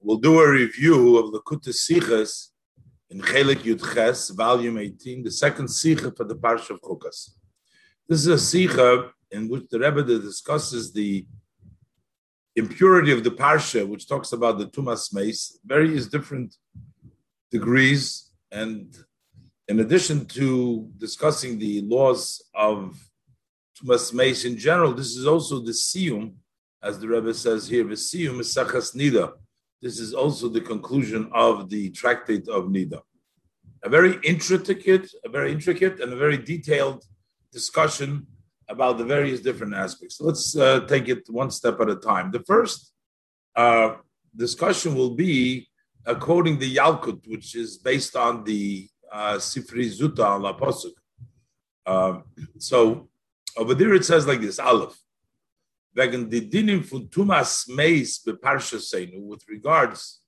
we'll do a review of the Kutas Sichas in Chelik Yud Ches, volume 18, the second Sicha for the Parsha of Chukas. This is a Sicha in which the Rebbe discusses the impurity of the Parsha, which talks about the Tumas Meis, various different degrees. And in addition to discussing the laws of Tumas Meis in general, this is also the Siyum, as the Rebbe says here, the Siyum is Sachas Nida. This is also the conclusion of the tractate of Nida. A very intricate, a very intricate and a very detailed discussion about the various different aspects. Let's uh, take it one step at a time. The first uh, discussion will be uh, quoting the Yalkut, which is based on the uh, Sifri Zuta al Apostle. Um, so over there it says like this: Aleph. Wegen Dinim von Meis with regards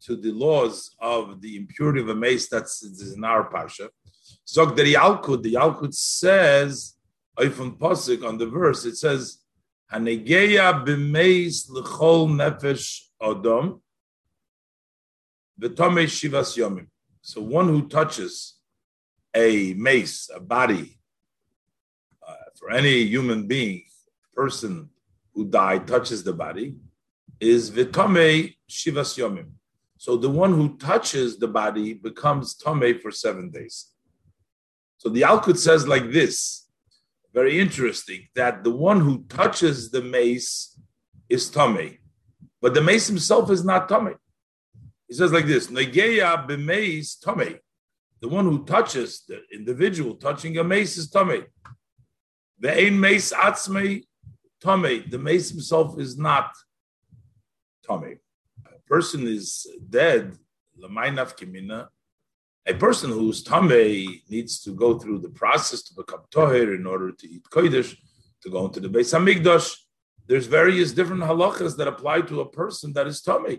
to the laws of the impurity of a mace that's in our parsha. Zog the Yalkut, the Yalkut says from Pasuk on the verse, it says, Hanegeya b'meis l'chol nefesh odom v'tomei shivas yomim. So one who touches a mace, a body, uh, for any human being, person who died touches the body, is v'tomei shivas yomim. So the one who touches the body becomes tomei for seven days. So the Alkut says like this, very interesting that the one who touches the mace is Tomei, but the mace himself is not Tomei. He says like this: Negeya b'meis Tomei. The one who touches the individual touching a mace is Tomei. The ein mace atzmei Tomei. The mace himself is not Tomei. A person is dead. A person who's tamei needs to go through the process to become toher in order to eat kodesh, to go into the Beis Hamikdash. There's various different halachas that apply to a person that is tamei,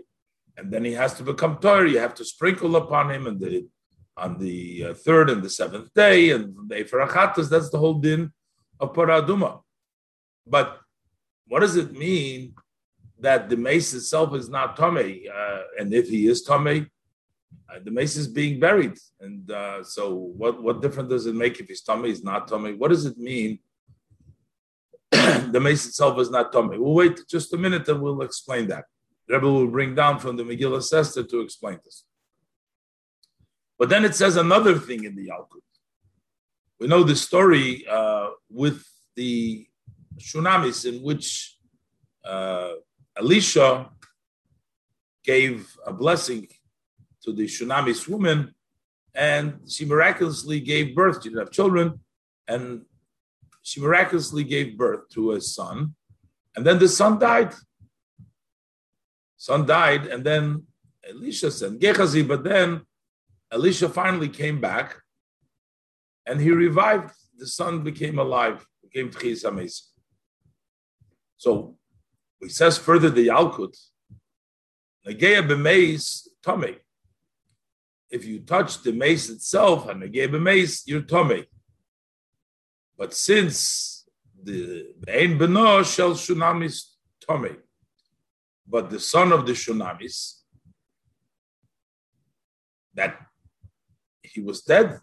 and then he has to become toher. You have to sprinkle upon him and the on the uh, third and the seventh day, and the Efrachatas, that's the whole din of Parah Adumah. But what does it mean that the mace itself is not Tomei? Uh, and if he is Tomei, uh, the mace is being buried, and uh, so what? What difference does it make if his tummy is not tummy? What does it mean? the mace itself is not tummy. We'll wait just a minute and we'll explain that. Rebbe will bring down from the Megillas Esther to explain this. But then it says another thing in the Yalkut. We know the story uh, with the Shunamis in which uh, Elisha gave a blessing to the Shunamis woman, and she miraculously gave birth. She didn't have children, and she miraculously gave birth to a son, and then the son died. Son died, and then Elisha sent Gehazi, but then Elisha finally came back, and he revived. The son became alive, became Tchis So he says further the Yalkut, Nageya b'meis Tomei if you touch the mace itself and gave a mace, you're tummy. But since the Ein Beno shall Shunamis tummy, but the son of the Shunamis, that he was dead,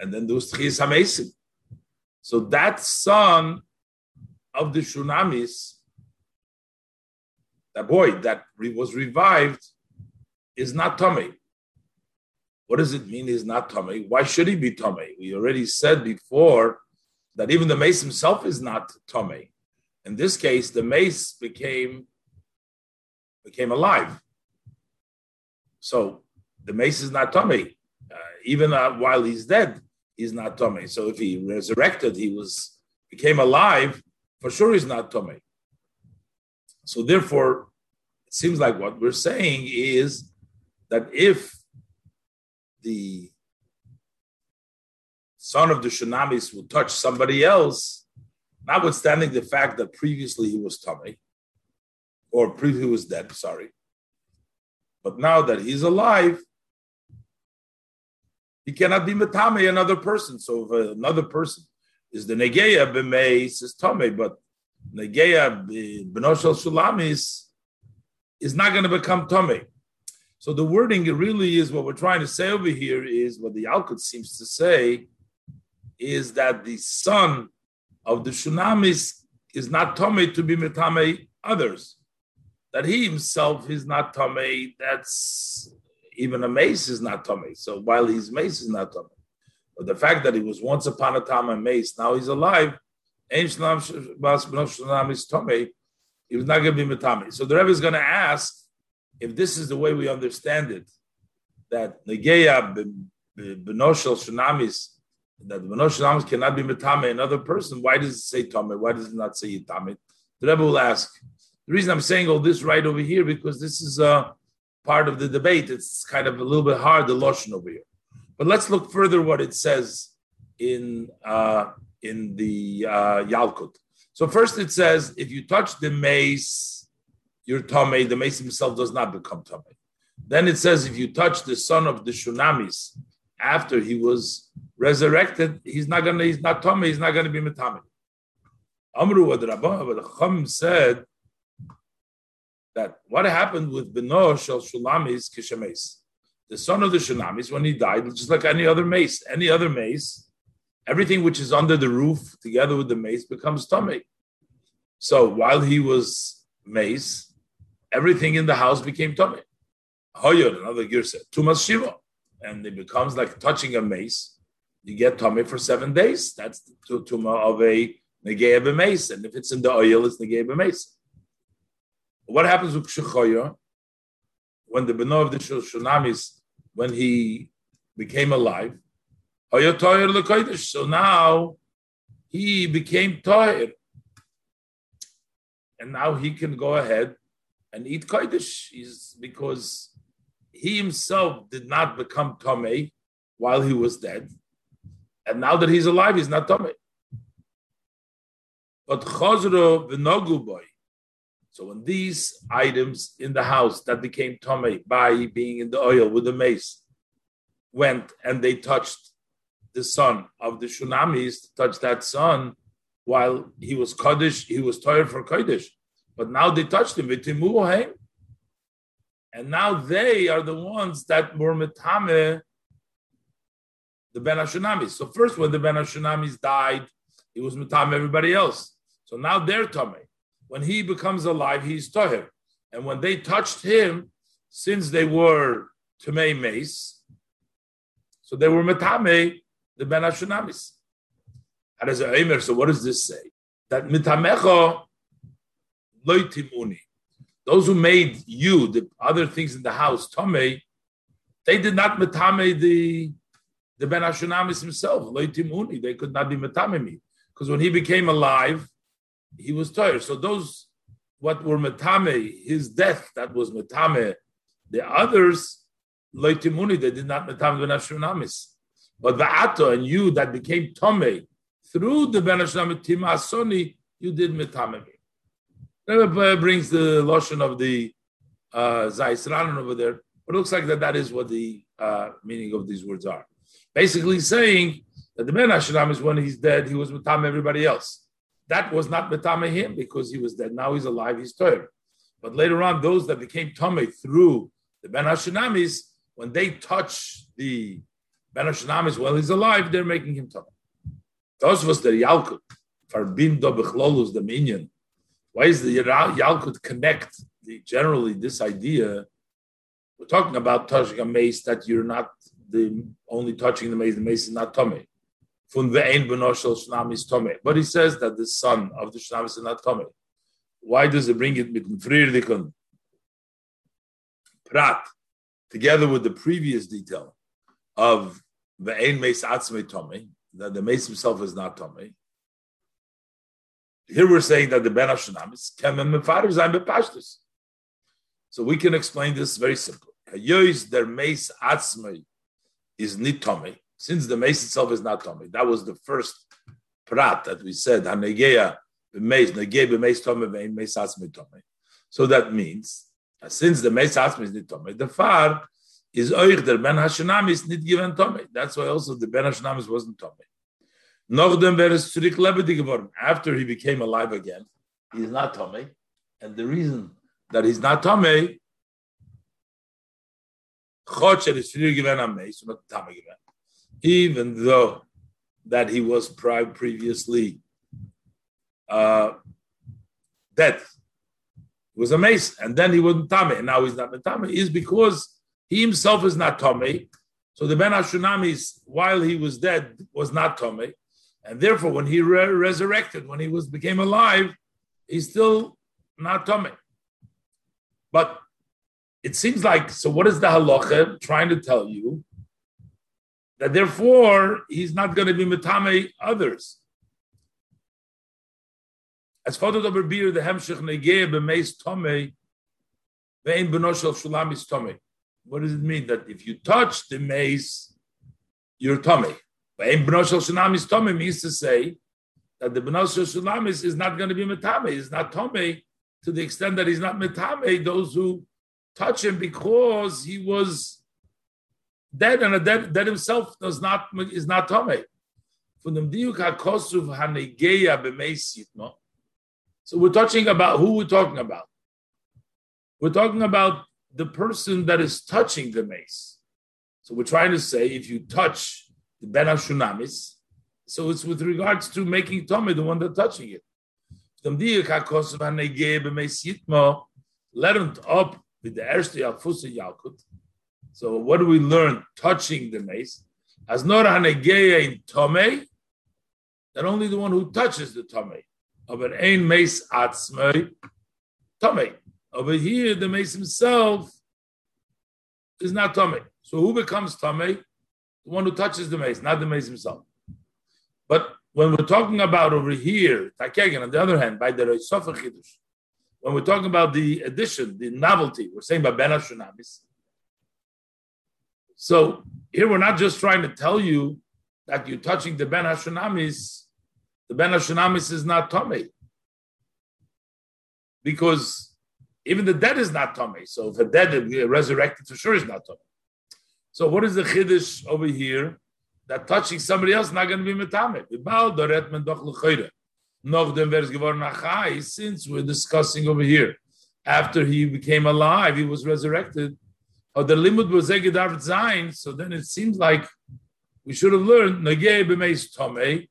and then there was Tchis HaMesim. So that son of the Shunamis, that boy that was revived, is not tummy. What does it mean he's not tummy? Why should he be tummy? We already said before that even the mace himself is not tummy. In this case, the mace became became alive. So the mace is not tummy. Uh, even uh, while he's dead, he's not tummy. So if he resurrected, he was became alive. For sure, he's not tummy. So therefore, it seems like what we're saying is that if the son of the Shunamis will touch somebody else, notwithstanding the fact that previously he was tummy, or previously he was dead, sorry. But now that he's alive, he cannot be metame another person. So if another person is the negeya b'mei says tame, but negeya b'noshel shulamis is not going to become tame. So the wording really is what we're trying to say over here is what the Yalkut seems to say is that the son of the Shunamis is not Tomei to be Metame others. That he himself is not Tomei, that's even a mace is not Tomei. So while he's mace is not Tomei. But the fact that he was once upon a time a mace, now he's alive, he was not going to be Metame. So the Rebbe is going to ask if this is the way we understand it, that Negeya Benoshel Shunamis, that Benoshel Shunamis cannot be Metame, another person, why does it say Tame? Why does it not say Yitame? The Rebbe will ask. The reason I'm saying all this right over here, because this is a part of the debate. It's kind of a little bit hard, the Lashon over here. But let's look further what it says in uh, in the uh, Yalkut. So first it says, if you touch the mace, you're the mace himself does not become Tomei. Then it says, if you touch the son of the Shunamis after he was resurrected, he's not gonna, he's not Tomei, he's not gonna be Metame. Amru the Chacham said that what happened with Beno Shel Shulamis Kishames. The son of the Shunamis, when he died, just like any other mace, any other mace, everything which is under the roof together with the mace becomes tummy. So while he was mace, everything in the house became tummy. Hoyod, another gear said, tumas shiva. And it becomes like touching a mace. You get tummy for seven days. That's the tuma of a negei mace. And if it's in the ohel, it's negei mace. What happens with Shechoya? When the Beno of the Shunamis, when he became alive, so now he became Tahir. And now he can go ahead and eat Kodesh because he himself did not become Tomei while he was dead. And now that he's alive, he's not Tomei. But Chazro v'nogu boy. So when these items in the house that became Tomei by being in the ohel with the mace went and they touched the son of the Shunamis to touch that son while he was Kaddish, he was tired for Kaddish. But now they touched him, and now they are the ones that were metame the Ben Hashunamis. So first, when the Ben Hashunamis died, he was metame everybody else. So now they're tame. When he becomes alive, he's tahir. And when they touched him, since they were tamei mace, so they were metame the Ben it So what does this say? That mitamecha loitimuni. Those who made you, the other things in the house, Tomei, they did not metame the the Ben Hashunamis himself, loitimuni. They could not be metame me. Because when he became alive, he was tired. So those what were metame, his death, that was metame. The others, loitimuni, they did not metame Ben Hashunamis. But the Ato and you that became Tome through the Ben Hashem Timasoni, you did Metamemi. That brings the lotion of the uh, Zaisranan over there. But it looks like that that is what the uh, meaning of these words are. Basically saying that the Ben Hashem is when he's dead, he was Metame everybody else. That was not Metame him because he was dead. Now he's alive, he's Torah. But later on, those that became Tome through the Ben Hashenamis, when they touch the Ben Hashanam while he's alive, they're making him tummy. Those was the Yalkut. Farbindo bechlolus the minion. Why is the Yalkut connect the, generally this idea? We're talking about touching a mace that you're not the only touching the mace. The mace is not tummy. Fun ve'ein benoshel shnam is tummy. But he says that the son of the shnam is not tummy. Why does he bring it with frierdikun? Prat, together with the previous detail of the ein meis atzmei tomei, that the mace himself is not tomei. Here we're saying that the ben Hashanam kemem mefarim zayin bepashtus. So we can explain this very simply. Hayois der mace atzmei is nit tomei, since the mace itself is not tummy, that was the first prat that we said. So that means, since the mace asmi is tummy, the far is oich der ben hashanami is not given tummy. That's why also the ben hashanami wasn't tummy. Noch dem wäre es zurück. After he became alive again, he's not tummy, and the reason that he's not tummy. Chotcher is früher given am Meis not tummy given even though that he was previously uh, dead, he was a mace, and then he wasn't tame, and now he's not tame, is because he himself is not tame. So the Ben Hashunamis, while he was dead, was not tame, and therefore when he re- resurrected, when he was became alive, he's still not tame. But it seems like so. What is the halacha trying to tell you? That therefore he's not going to be metame others. As followed over beer the hemshich negeh b'meis tome ve'in benoshel shulamis tome. What does it mean that if you touch the mace, you're tummy? Ve'in benoshel shulamis tome means to say that the benoshel shulamis is not going to be metame. He's not tome to the extent that he's not metame. Those who touch him because he was dead, and a dead, dead himself does not is not tame. So we're talking about who we're talking about. We're talking about the person that is touching the mace. So we're trying to say if you touch the ben Hashunamis, so it's with regards to making tummy the one that's touching it. Let him up with the erste Alfusa Yalkut. So what do we learn touching the mace? As nor hanegeya in tome, that only the one who touches the tome. Of an ein mace atzmei tome. Over here, the mace himself is not tome. So who becomes tome? The one who touches the mace, not the mace himself. But when we're talking about over here, Takegen, on the other hand, by the Reisofa Chidush, when we're talking about the addition, the novelty, we're saying by Ben Hashunamis. So here we're not just trying to tell you that you're touching the Ben Hashunamis, the Ben Hashunamis is not Tomei. Because even the dead is not Tomei. So if a dead resurrected, for sure is not Tomei. So what is the Chiddush over here? That touching somebody else not going to be Metame since we're discussing over here, after he became alive, he was resurrected, or the limud was David Zain, so then it seems like we should have learned Nagei b'meis tomei,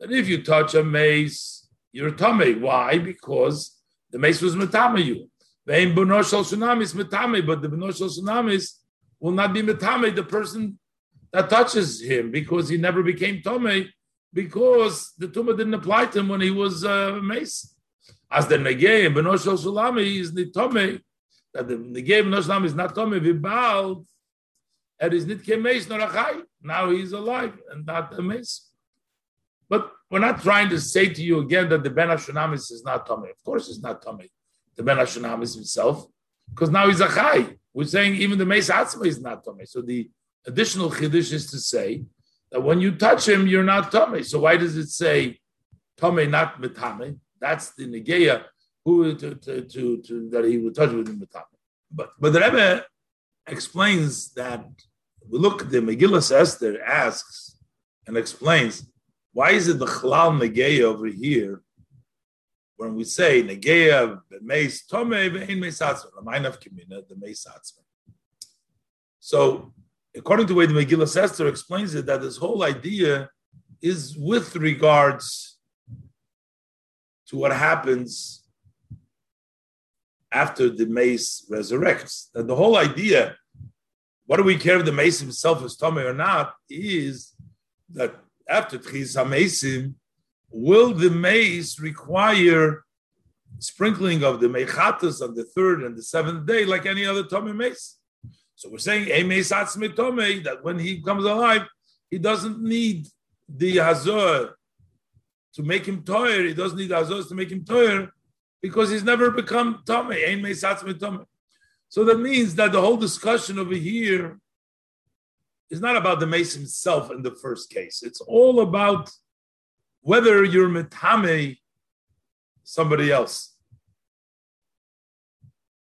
that if you touch a mace, you're tomei. Why? Because the mace was metame you. Vein bonoshal tsunamis metame, but the bonoshal tsunamis will not be metame the person that touches him because he never became tomei because the tumah didn't apply to him when he was uh, mace. As the negay and benoshel sulami is the tome that the negay benoshel is not tome vibal. It is nit mace nor achai. Now he's alive and not a mace. But we're not trying to say to you again that the ben Hashunamis is not tome. Of course, it's not tome. The ben Hashunamis himself, because now he's a chai. We're saying even the mace atzma is not tome. So the additional chiddush is to say that when you touch him, you're not tummy. So why does it say tummy, not metame? That's the negeya who to, to, to, to, that he would touch with metame. But but the Rebbe explains that we look the Megillah Esther asks and explains why is it the chalal negeya over here when we say negeya meis tome ve'in meis atzma, the mind of kimina, the meis atzma. So according to the way the Megillah Esther explains it, that this whole idea is with regards to what happens after the mace resurrects. And the whole idea, what do we care if the mace himself is Tomei or not, is that after Tchis HaMesim, will the mace require sprinkling of the Mechatas on the third and the seventh day like any other Tomei mace? So we're saying a mace that when he comes alive, he doesn't need the Hazor to make him toyer. He doesn't need Hazor to make him toyer because he's never become Tomei. So that means that the whole discussion over here is not about the mace himself in the first case. It's all about whether you're metame somebody else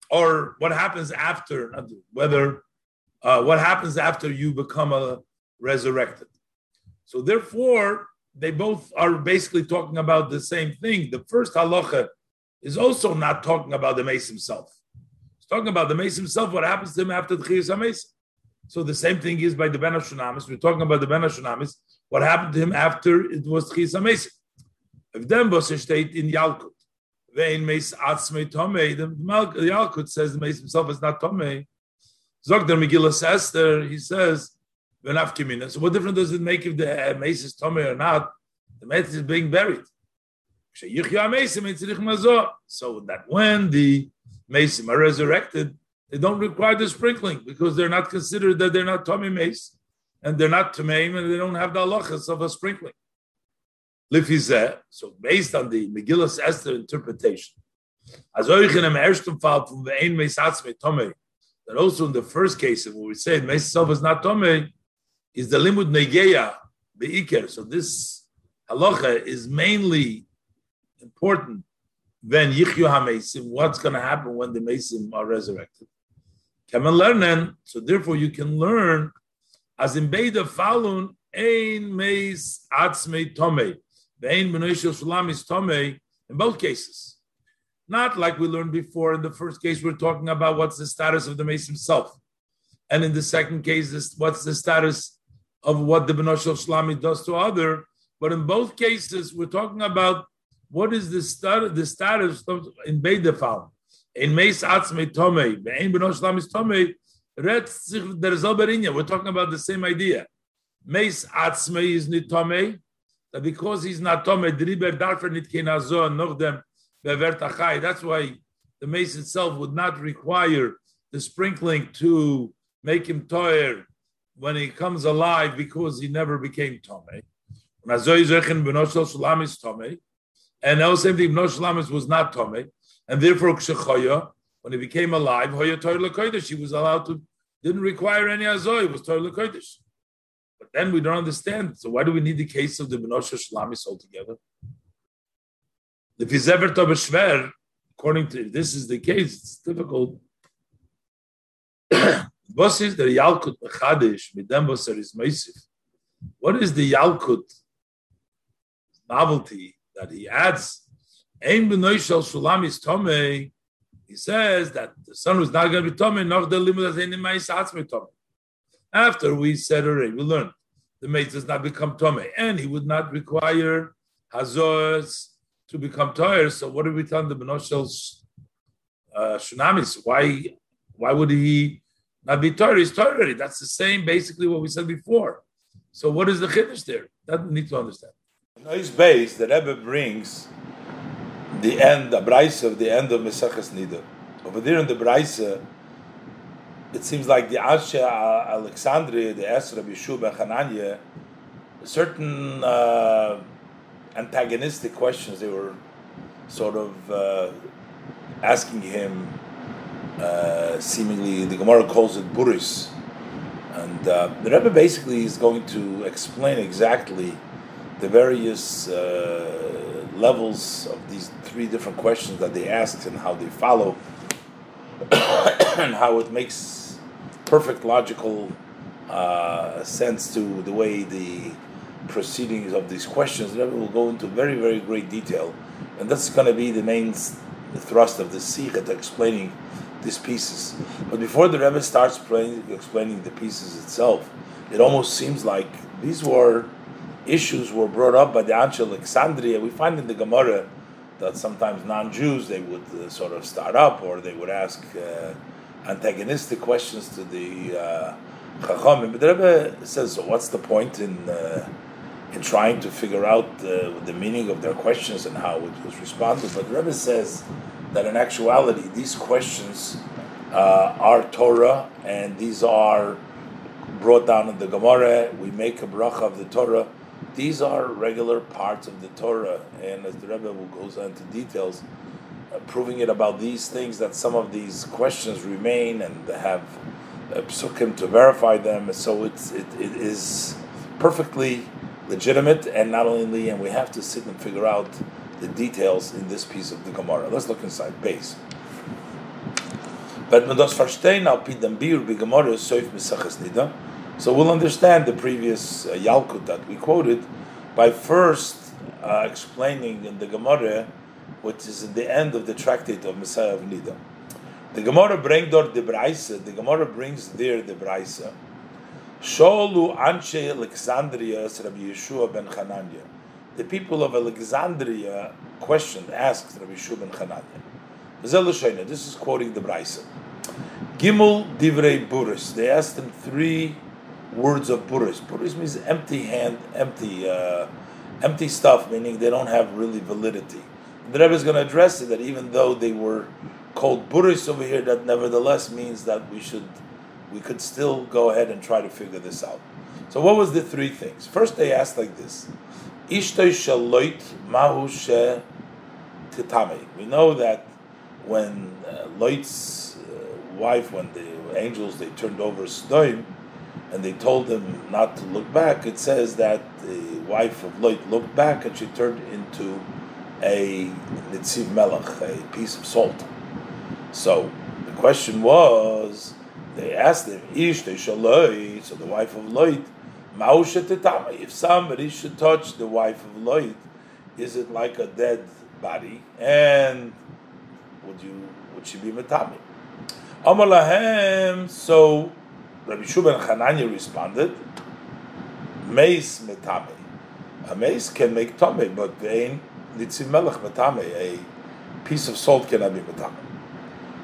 or what happens after, whether uh, what happens after you become a resurrected. So therefore, they both are basically talking about the same thing. The first halacha is also not talking about the mace himself. It's talking about the mace himself, what happens to him after the chiyus mace. So the same thing is by the Ben Shunamis. We're talking about the Ben Shunamis. What happened to him after it was Chisa Mesim? If then state in Yalkut, Vein mace Atzmei Tomei, the Yalkut says the mace himself is not Tomei. Zogder Megillah Esther, he says, so what difference does it make if the mace is tummy or not? The mace is being buried. So that when the mace are resurrected, they don't require the sprinkling because they're not considered that they're not tummy mace and they're not tamaim and they don't have the halachas of a sprinkling. So based on the Megillah Esther interpretation, that also in the first case, when we say Meis is not Tomei, is the limud negeya beikir. So this halacha is mainly important when yichyu hamesim. What's going to happen when the mesim are resurrected? Learn then. So therefore, you can learn as in beida falun ein meis atzmei tomei vein benoishel shulam is tomei in both cases. Not like we learned before. In the first case, we're talking about what's the status of the mace himself. And in the second case, what's the status of what the Benosh of Shlami does to other. But in both cases, we're talking about what is the status, the status in Beidefal. In Meis Atzme Tome, in Benosh Shlami's Tome, there is We're talking about the same idea. Meis Atzme is Nitome, that because he's not Tome, Driber Darfer Nitkenazo, noch dem Bevert Achai. That's why the mace itself would not require the sprinkling to make him toyer when he comes alive because he never became Tomei. And now same thing, Bnosh was not Tomei. And therefore, when he became alive, Hoya Torah he was allowed to, didn't require any Azoy, it was Torah Kodesh. But then we don't understand. So why do we need the case of the Benosh Shalamis altogether? If he's ever Schwer, according to this is the case, it's difficult. Is Yalkut was er? What is the Yalkut novelty that he adds? Ein benoishal shulam is tomei. He says that the son was not going to be tomei, nor the limit as any mais atzme tomei. After we said already, we learned the mate does not become tomei, and he would not require hazors to become tired. So what are we tell the benoshal uh, shunamis? Why? Why would he? Nabi Torah is Torah already. That's the same, basically, what we said before. So what is the chiddush there? That we need to understand. His base, the Rebbe brings the end, the brisa of the end of Mesachas Nida. Over there in the brisa, it seems like the Anshe Alexandria, the Esra Bishub Hananya, certain uh, antagonistic questions they were sort of uh, asking him uh, seemingly the Gemara calls it Buris. And uh, the Rebbe basically is going to explain exactly the various uh, levels of these three different questions that they asked and how they follow, and how it makes perfect logical uh, sense to the way the proceedings of these questions. Rebbe will go into very, very great detail, and that's going to be the main thrust of the Sikha explaining these pieces. But before the Rebbe starts explaining the pieces itself, it almost seems like these were issues were brought up by the Anshe Alexandria. We find in the Gemara that sometimes non-Jews they would uh, sort of start up or they would ask uh, antagonistic questions to the uh, Chachamim. But the Rebbe says, so what's the point in uh, in trying to figure out uh, the meaning of their questions and how it was responded? But the Rebbe says that in actuality these questions uh, are Torah and these are brought down in the Gemara. We make a bracha of the Torah. These are regular parts of the Torah, and as the Rebbe goes into details, uh, proving it about these things that some of these questions remain and have uh, psukim to verify them. So it's it, it is perfectly legitimate, and not only, and we have to sit and figure out the details in this piece of the Gemara. Let's look inside base. But das verstehen al pi dem biur bi Gemara soif mesachas nida. So we'll understand the previous uh, Yalkut that we quoted by first uh, explaining in the Gemara, which is in the end of the tractate of Messiah of Nida. The Gemara brings dort the Braise, the Gemara brings there the Braise, Sholu Anshe Alexandria Rabbi Yeshua ben Chananya. The people of Alexandria questioned, asked Rabbi Yeshua ben Chananya. This is quoting the Braisa. Gimel Divrei Buris. They asked him three words of Buris. Buris means empty hand, empty, uh, empty stuff, meaning they don't have really validity. The Rebbe is going to address it that even though they were called Buris over here, that nevertheless means that we should, we could still go ahead and try to figure this out. So what was the three things? First, they asked like this: Ishtay shaloit mahu she titame. We know that when uh, Lot's uh, wife, when the angels they turned over Sodom, and they told him not to look back, it says that the wife of Lot looked back and she turned into a Nitziv Melech, a piece of salt. So the question was, they asked him, Ish Shaloi, so the wife of Lot, if somebody should touch the wife of Lot, is it like a dead body? And would you would she be metami? Amalahem, so Rabbi Shuban Chananya responded, Meis metame. A mace can make tame, but vein nitzim melech metame. A piece of salt cannot be metame.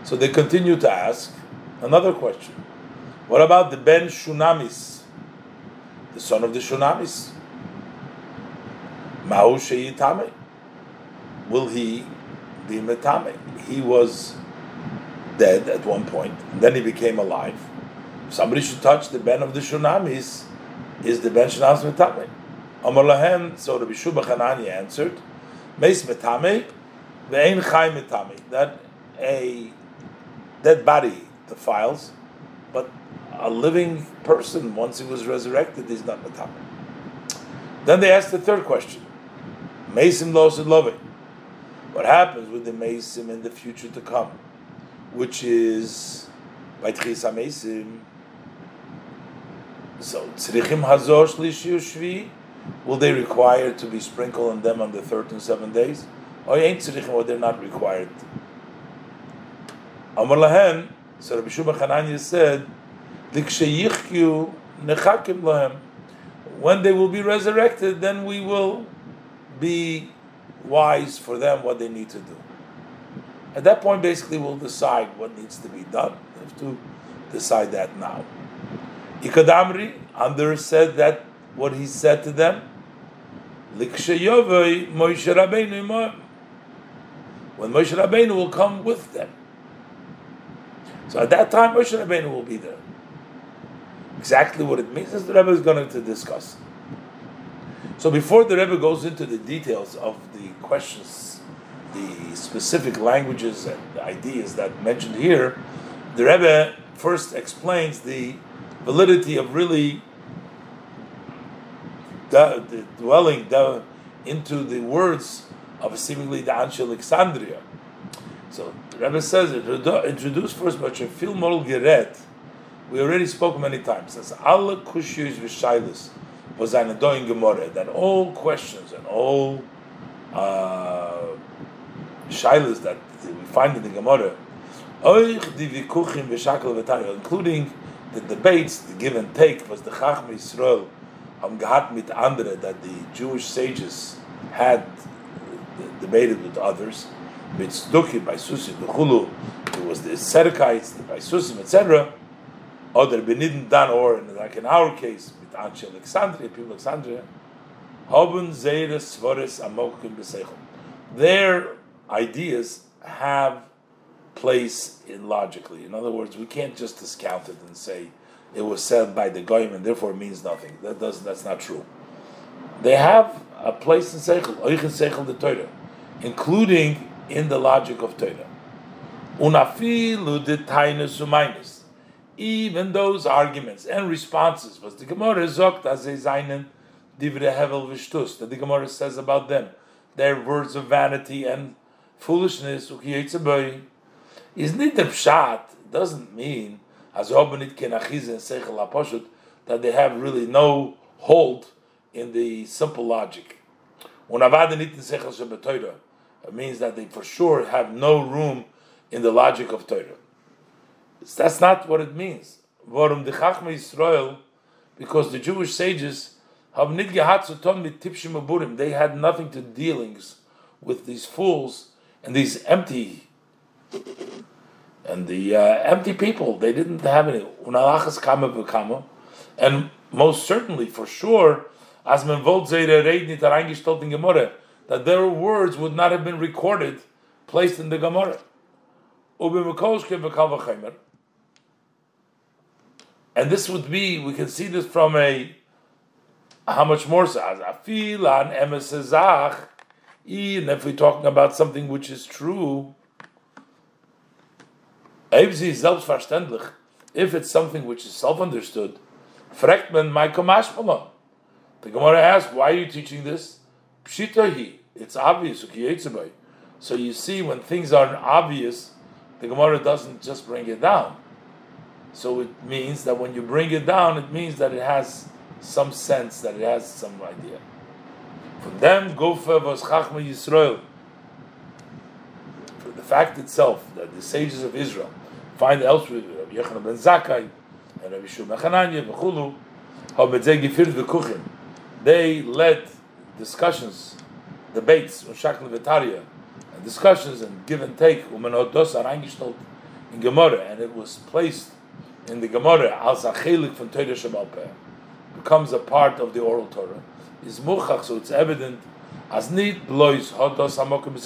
So they continue to ask another question. What about the Ben Shunamis, the son of the Shunamis? Ma'u sheyitame. Will he be metame? He was dead at one point, and then he became alive somebody should touch the ben of the Shunamis, is the ben Shunamis Metame. Amar Lahem, so Rabbi Shuba Hanani answered, Meis Metame, Ve'ein Chai Metame, that a dead body defiles, but a living person, once he was resurrected, is not Metame. Then they asked the third question, Mesim Los Loving. What happens with the Mesim in the future to come? Which is by Tchisa Mesim, so tzrichim hazosh shvi, will they require to be sprinkled on them on the third and seventh days? Or ain't tzrichim, or they're not required? Amar lahen, so Rabbi Shubha Chananya said, Liksheyichyu nechakim lahem. When they will be resurrected, then we will be wise for them what they need to do. At that point, basically, we'll decide what needs to be done. We have to decide that now. Ikadamri, Amr said that what he said to them, When Moshe Rabbeinu will come with them. So at that time, Moshe Rabbeinu will be there. Exactly what it means is the Rebbe is going to discuss. So before the Rebbe goes into the details of the questions, the specific languages and ideas that mentioned here, the Rebbe first explains the validity of really dwelling into the words of seemingly the Anshe Alexandria. So the Rebbe says it introduced first by Shafil Mol Geret. We already spoke many times. That's Allah Kushiyus Vishailis was an Adoin Gemara. That all questions and all uh, shilas that we find in the Gemara, including the debates, the give and take, was the Chachma Yisrael am gehat mit andere that the Jewish sages had uh, debated with others, with Stuki, by Susi, the Chulu, it was the Serkites, the by Susim, etc. Other Benidin Dan, or like in our case, mit Anshe Alexandria, people Alexandria, Hoben Zeire Svores Amokim B'Seichel. Their ideas have place in logically. In other words, we can't just discount it and say it was said by the goyim and therefore means nothing. That doesn't. that's not true. They have a place in seichel, oichin seichel the Torah, including in the logic of Torah. Unafilu de tainus. Even those arguments and responses was the Gemara zogt as zainen divre hevel vishtus that the Gemara says about them, their words of vanity and foolishness is the pshat doesn't mean as that they have really no hold in the simple logic. It means that they for sure have no room in the logic of Torah. That's not what it means. Vorum de Chachma Yisrael because the Jewish sages have nit gehatzuton mit aburim. They had nothing to dealings with these fools and these empty and the uh, empty people. They didn't have any and most certainly, for sure, as men that their words would not have been recorded, placed in the Gemara. And this would be, we can see this from a how much more so? Even if we're talking about something which is true, if it's something which is self-understood, fragt man my The Gemara asks, why are you teaching this? It's obvious. So you see, when things aren't obvious, the Gemara doesn't just bring it down. So it means that when you bring it down, it means that it has some sense that it has some idea. From them, Gofa was Chachma Yisrael. Fact itself that the sages of Israel find elsewhere, Rabbi Yochanan ben Zakkai and Rabbi Shua Mechananya, V'chulu. They led discussions, debates, Ushakl Vitaria, and discussions and give and take, in Gemara, and it was placed in the Gemara, as a chelik from Torah Shabbat becomes a part of the oral Torah, is muchach, so it's evident as nit blois hodos hamokim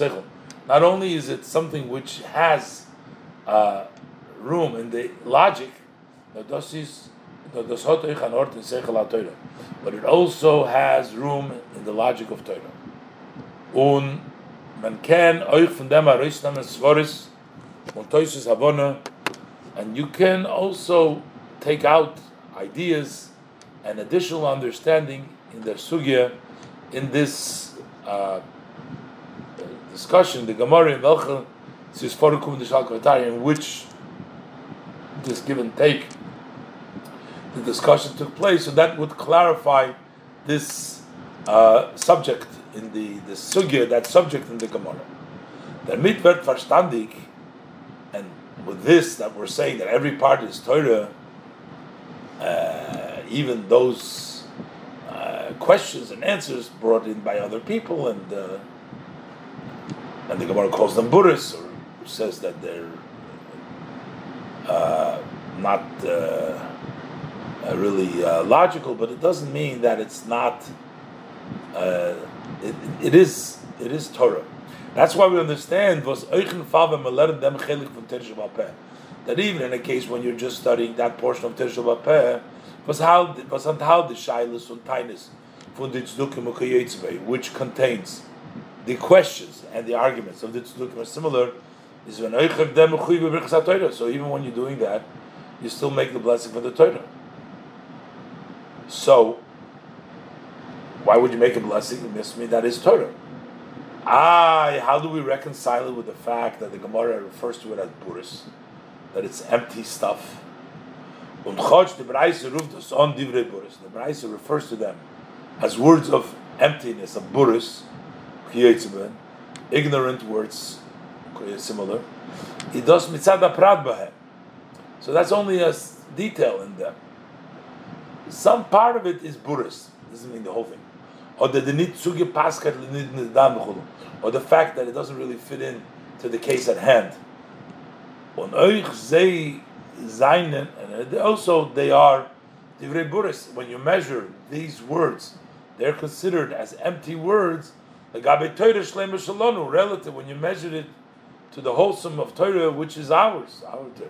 Not only is it something which has uh, room in the logic, but it also has room in the logic of Torah. Man euch von dem Svoris und and you can also take out ideas and additional understanding in their sugya in this uh, discussion, the Gemara in Velcha, in which this give and take, the discussion took place, so that would clarify this uh, subject in the, the sugya, that subject in the Gemara. The mitwert verstandig, and with this that we're saying that every part is Torah, uh, even those uh, questions and answers brought in by other people, and uh, and the Gemara calls them Buddhists, or says that they're uh, not uh, uh, really uh, logical, but it doesn't mean that it's not. It, it is it is Torah. That's why we understand was that even in a case when you're just studying that portion of Teresh was how was how the von the Tzdukim which contains the questions and the arguments of the Tzdukim are similar. Is when so even when you're doing that, you still make the blessing for the Torah. So why would you make a blessing? Must mean that is Torah. Ah, how do we reconcile it with the fact that the Gemara refers to it as buris, that it's empty stuff? The Braise. The refers to them as words of emptiness, of buris, ignorant words, similar. He does mitzad aprad bahem. So that's only a detail in them. Some part of it is buris. Doesn't mean the whole thing. Or the or the fact that it doesn't really fit in to the case at hand. And also they are divrei buris. When you measure these words, they're considered as empty words. The gabe Torah shlema shalonu, relative when you measure it to the wholesome of Torah, which is ours, our Torah.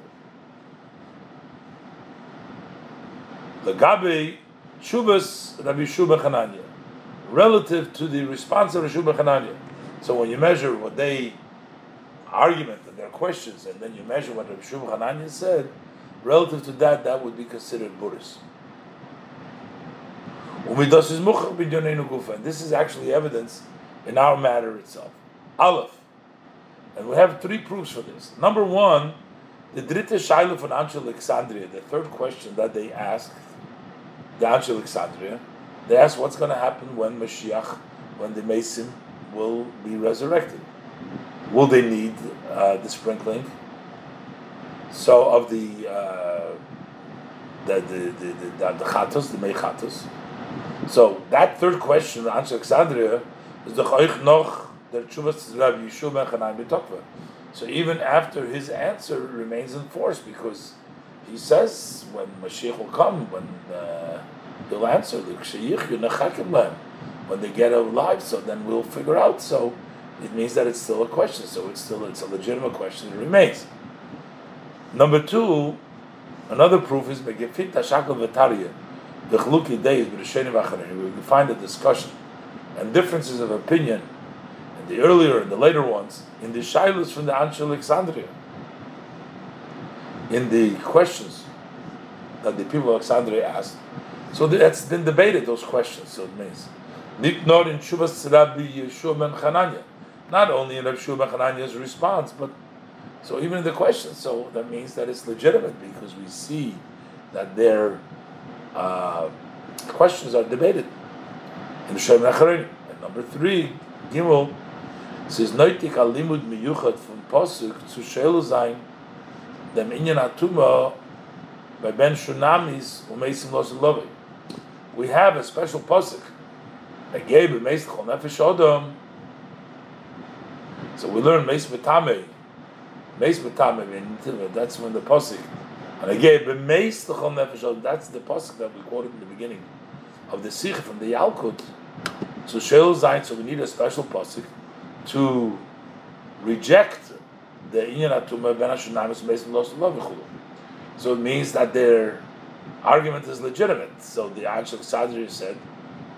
The gabe shubas Rabbi Shuba Chananya, relative to the response of Shuba Chananya. So when you measure what they argument and their questions, and then you measure what Rabbi Shmuel Hananya said, relative to that, that would be considered Buddhist. This is actually evidence in our matter itself. Aleph. And we have three proofs for this. Number one, the Dritte Shaila von Anshe Alexandria, the third question that they asked, the Alexandria, they asked what's going to happen when Mashiach, when the Mason will be resurrected. Will they need uh, the sprinkling? So of the uh, the the the the, the chatos, the. So that third question, the Alexandria, noch tshuvas Rabbi Yeshua ben. So even after his answer remains in force because he says when Mashiach will come, when uh, he'll answer the when they get alive, so then we'll figure out. So it means that it's still a question. So it's still it's a legitimate question. It remains. Number two, another proof is Megefit Tashakal V'Tariyah, the Chluki days, but we find a discussion and differences of opinion in the earlier and the later ones in the Shilas from the Anshe Alexandria, in the questions that the people of Alexandria asked. So that's been debated, those questions, so it means. Not in Shuvas ben Chananya. Not only in Rabbi ben Chananya's response, but so even in the question, so that means that it's legitimate because we see that their uh, questions are debated in Shem And number three, Gimel says Noitik alimud miyuchat from Posuk to Shelu Zayin dem Inyan Atuma by Ben Shunamis umeisim los lovi. We have a special Posuk that gave meis chol nefesh odom. So we learn meis v'tamei Meis b'tamim, that's when the posik. And again, b'meis l'chol nefesh, that's the posik that we quoted in the beginning of the sikh from the Yalkut. So shel zayin, so we need a special posik to reject the inyan atuma ben hashunamis meis los So it means that their argument is legitimate. So the Anshe Alexandria said,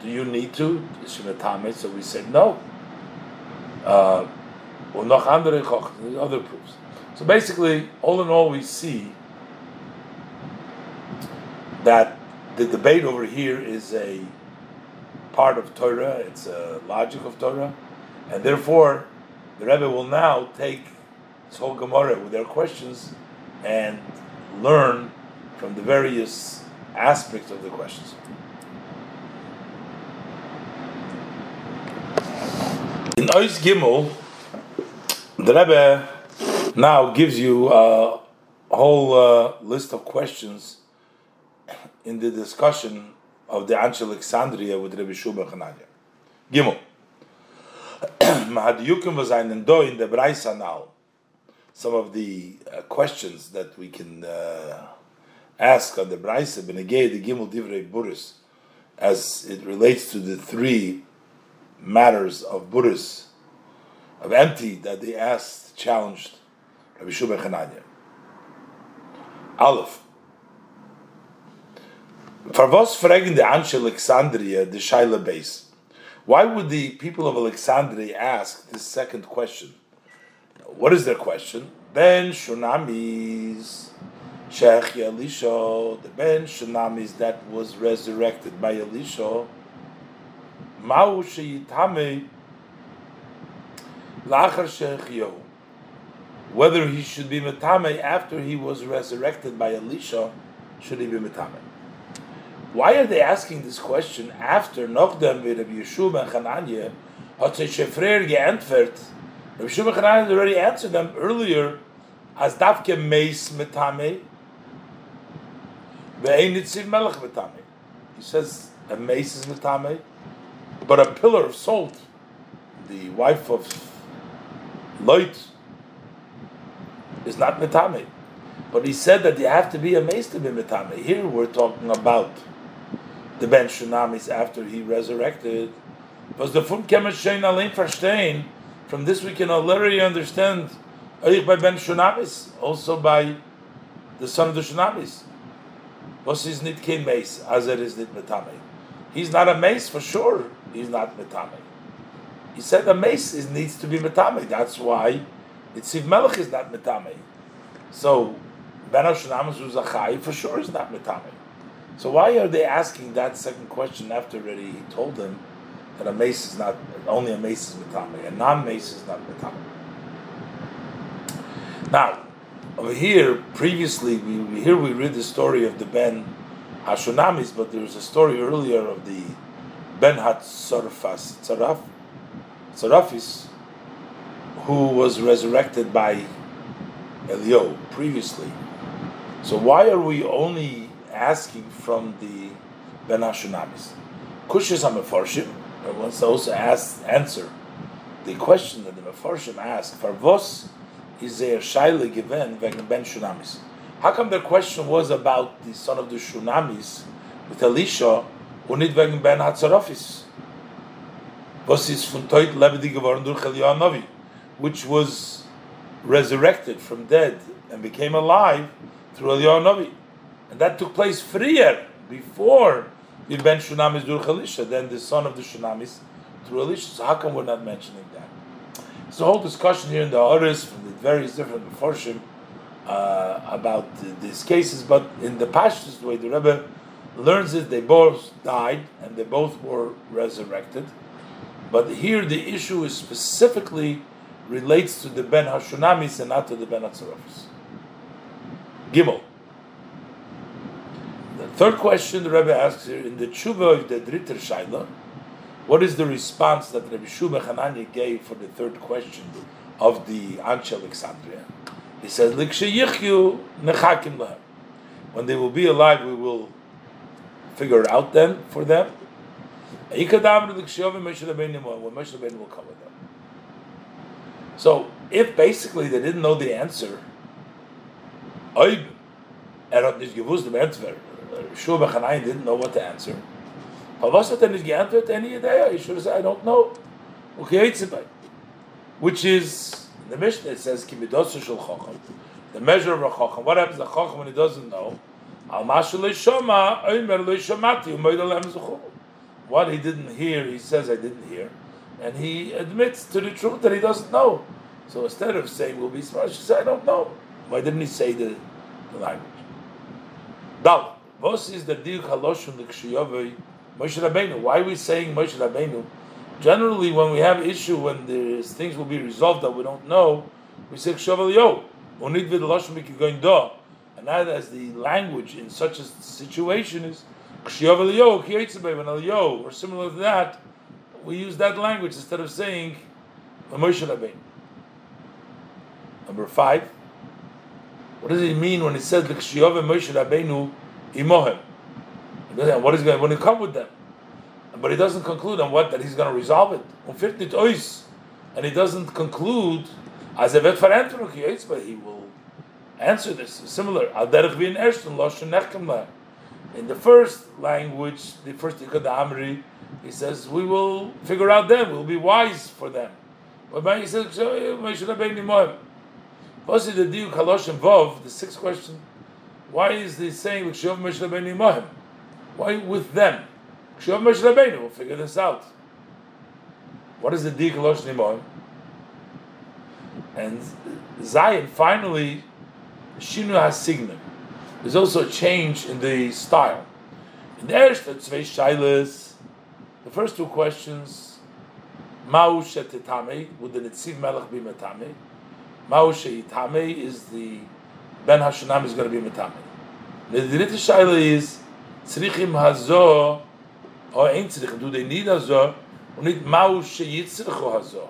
"Do you need to?" So we said no. Uh, other proofs. So basically, all in all, we see that the debate over here is a part of Torah, it's a logic of Torah, and therefore the Rebbe will now take this whole Gemara with their questions and learn from the various aspects of the questions. In Ois Gimel, the Rebbe now gives you a whole uh, list of questions in the discussion of the Anshe Alexandria with Rabbi Shubha Chananya. Gimel. Mahadiyukim was einen do in the Braisa now. Some of the uh, questions that we can uh, ask on the Braisa, Benegei, the Gimel Divrei Buris, as it relates to the three matters of Buris, of empty that they asked, challenged Rabbi Shua Chananya. Aleph. Farvos fragen the Anshe Alexandria the Shaila base. Why would the people of Alexandria ask this second question? What is their question? Ben Shunamis Sheikh Elisha, the Ben Shunamis that was resurrected by Elisha. Ma'u Sheyitame Lachar Sheikh whether he should be metame after he was resurrected by Elisha, should he be metame? Why are they asking this question after Nochdem with Rabbi Yeshua ben Chananya Shefrer? Rabbi Yeshua ben Chananya already answered them earlier as Davke Meis metame ve'ein nitziv melech metame. He says a mace is metame, but a pillar of salt, the wife of Lot, is not metame. But he said that you have to be amazed to be metame. Here we're talking about the Ben Shunamis after he resurrected. Was the fun kemashein allein verstehen. From this we can already understand Eich by Ben Shunamis, also by the son of the Shunamis. Was is nit mace, as it is nit metame. He's not a mace for sure. He's not metame. He said a mace is, needs to be metame. That's why Nitziv Melech is not metame. So Ben Hashanam Zuzachai for sure is not metame. So why are they asking that second question after already he told them that a mace is not only a mace is metame, a non-mace is not metame. Now, over here, previously, we, here we read the story of the Ben Hashunamis, but there was a story earlier of the Ben Hatzarfas Tzaraf, Tzarafis, who was resurrected by Elio previously. So why are we only asking from the Ben Hashunamis. Kushis HaMefarshim, wants to also ask, answer the question that the Mefarshim asked, Farvos is there Shaila given wegen Ben Shunamis? How come their question was about the son of the Shunamis with Elisha und nicht wegen Ben Hatzarofis? Was ist von Teut lebendig geworden durch Eliyahu Navi, which was resurrected from dead and became alive through Eliyahu Navi. And that took place freer before the Ben Shunamis durch Elisha, then the son of the Shunamis through Elisha. So how come we're not mentioning that? There's a whole discussion here in the Oris from the various different Meforshim uh, about these cases, but in the Pashtus, the way the Rebbe learns it, they both died and they both were resurrected. But here the issue is specifically relates to the Ben Hashunamis and not to the Ben Hatzarofis. Gimel. Third question the Rebbe asks here in the Tshuva of the Dritter Shaila, what is the response that Rabbi Shua Hananya gave for the third question of the Anshe Alexandria? He says. When they will be alive, we will figure out then for them. When Moshe will come with them. So, if basically they didn't know the answer, er hat nicht gewusst im Shua Bechanayin didn't know what to answer, hat er nicht geantwortet? Any idea? He should have said, I don't know. Which is, the Mishnah it says, the measure of a Chacham. What happens to Chacham when he doesn't know? What he didn't hear, he says, I didn't hear. And he admits to the truth that he doesn't know. So instead of saying we'll be smart, she said, I don't know. Why didn't he say the, the language? Dal, was is the dir haloshun l'kshiyovei Moshe Rabbeinu? Why are we saying Moshe Rabbeinu? Generally, when we have issue, when there's things will be resolved that we don't know, we say kshavel yo, onid vid going do. And that as the language in such a situation is kshavel yo, kiyetzebei, yo, or similar to that, we use that language instead of saying Moshe Rabbeinu. Number five, what does it mean when it says Moshe Rabbeinu imohem? What is going he come with them? But he doesn't conclude on what that he's going to resolve it. And he doesn't conclude as a vet but he will answer this. Similar. In the first language, the first Ikad Amri, he says, we will figure out them, we'll be wise for them. But he says, eh, involved? The sixth question. Why is he saying L'kshav Moshe Rabbeinu Mohim? Why with them? L'kshav Moshe. We'll figure this out. What is the Diu Kalosh Mohim? And Zion finally Shinu Hasignim. There's also a change in the style. In the Ershta Tzvei Shailas, the first two questions, Ma'u Shetetame, would the Netziv Melech be Metame? Maushe Itame is the Ben Hashanam is going to be Mitame. The Dirit Shaila is Tzrichim Hazo or Ein Tzrich. Do they need Hazo or need Maushe Yitzrichu Hazo?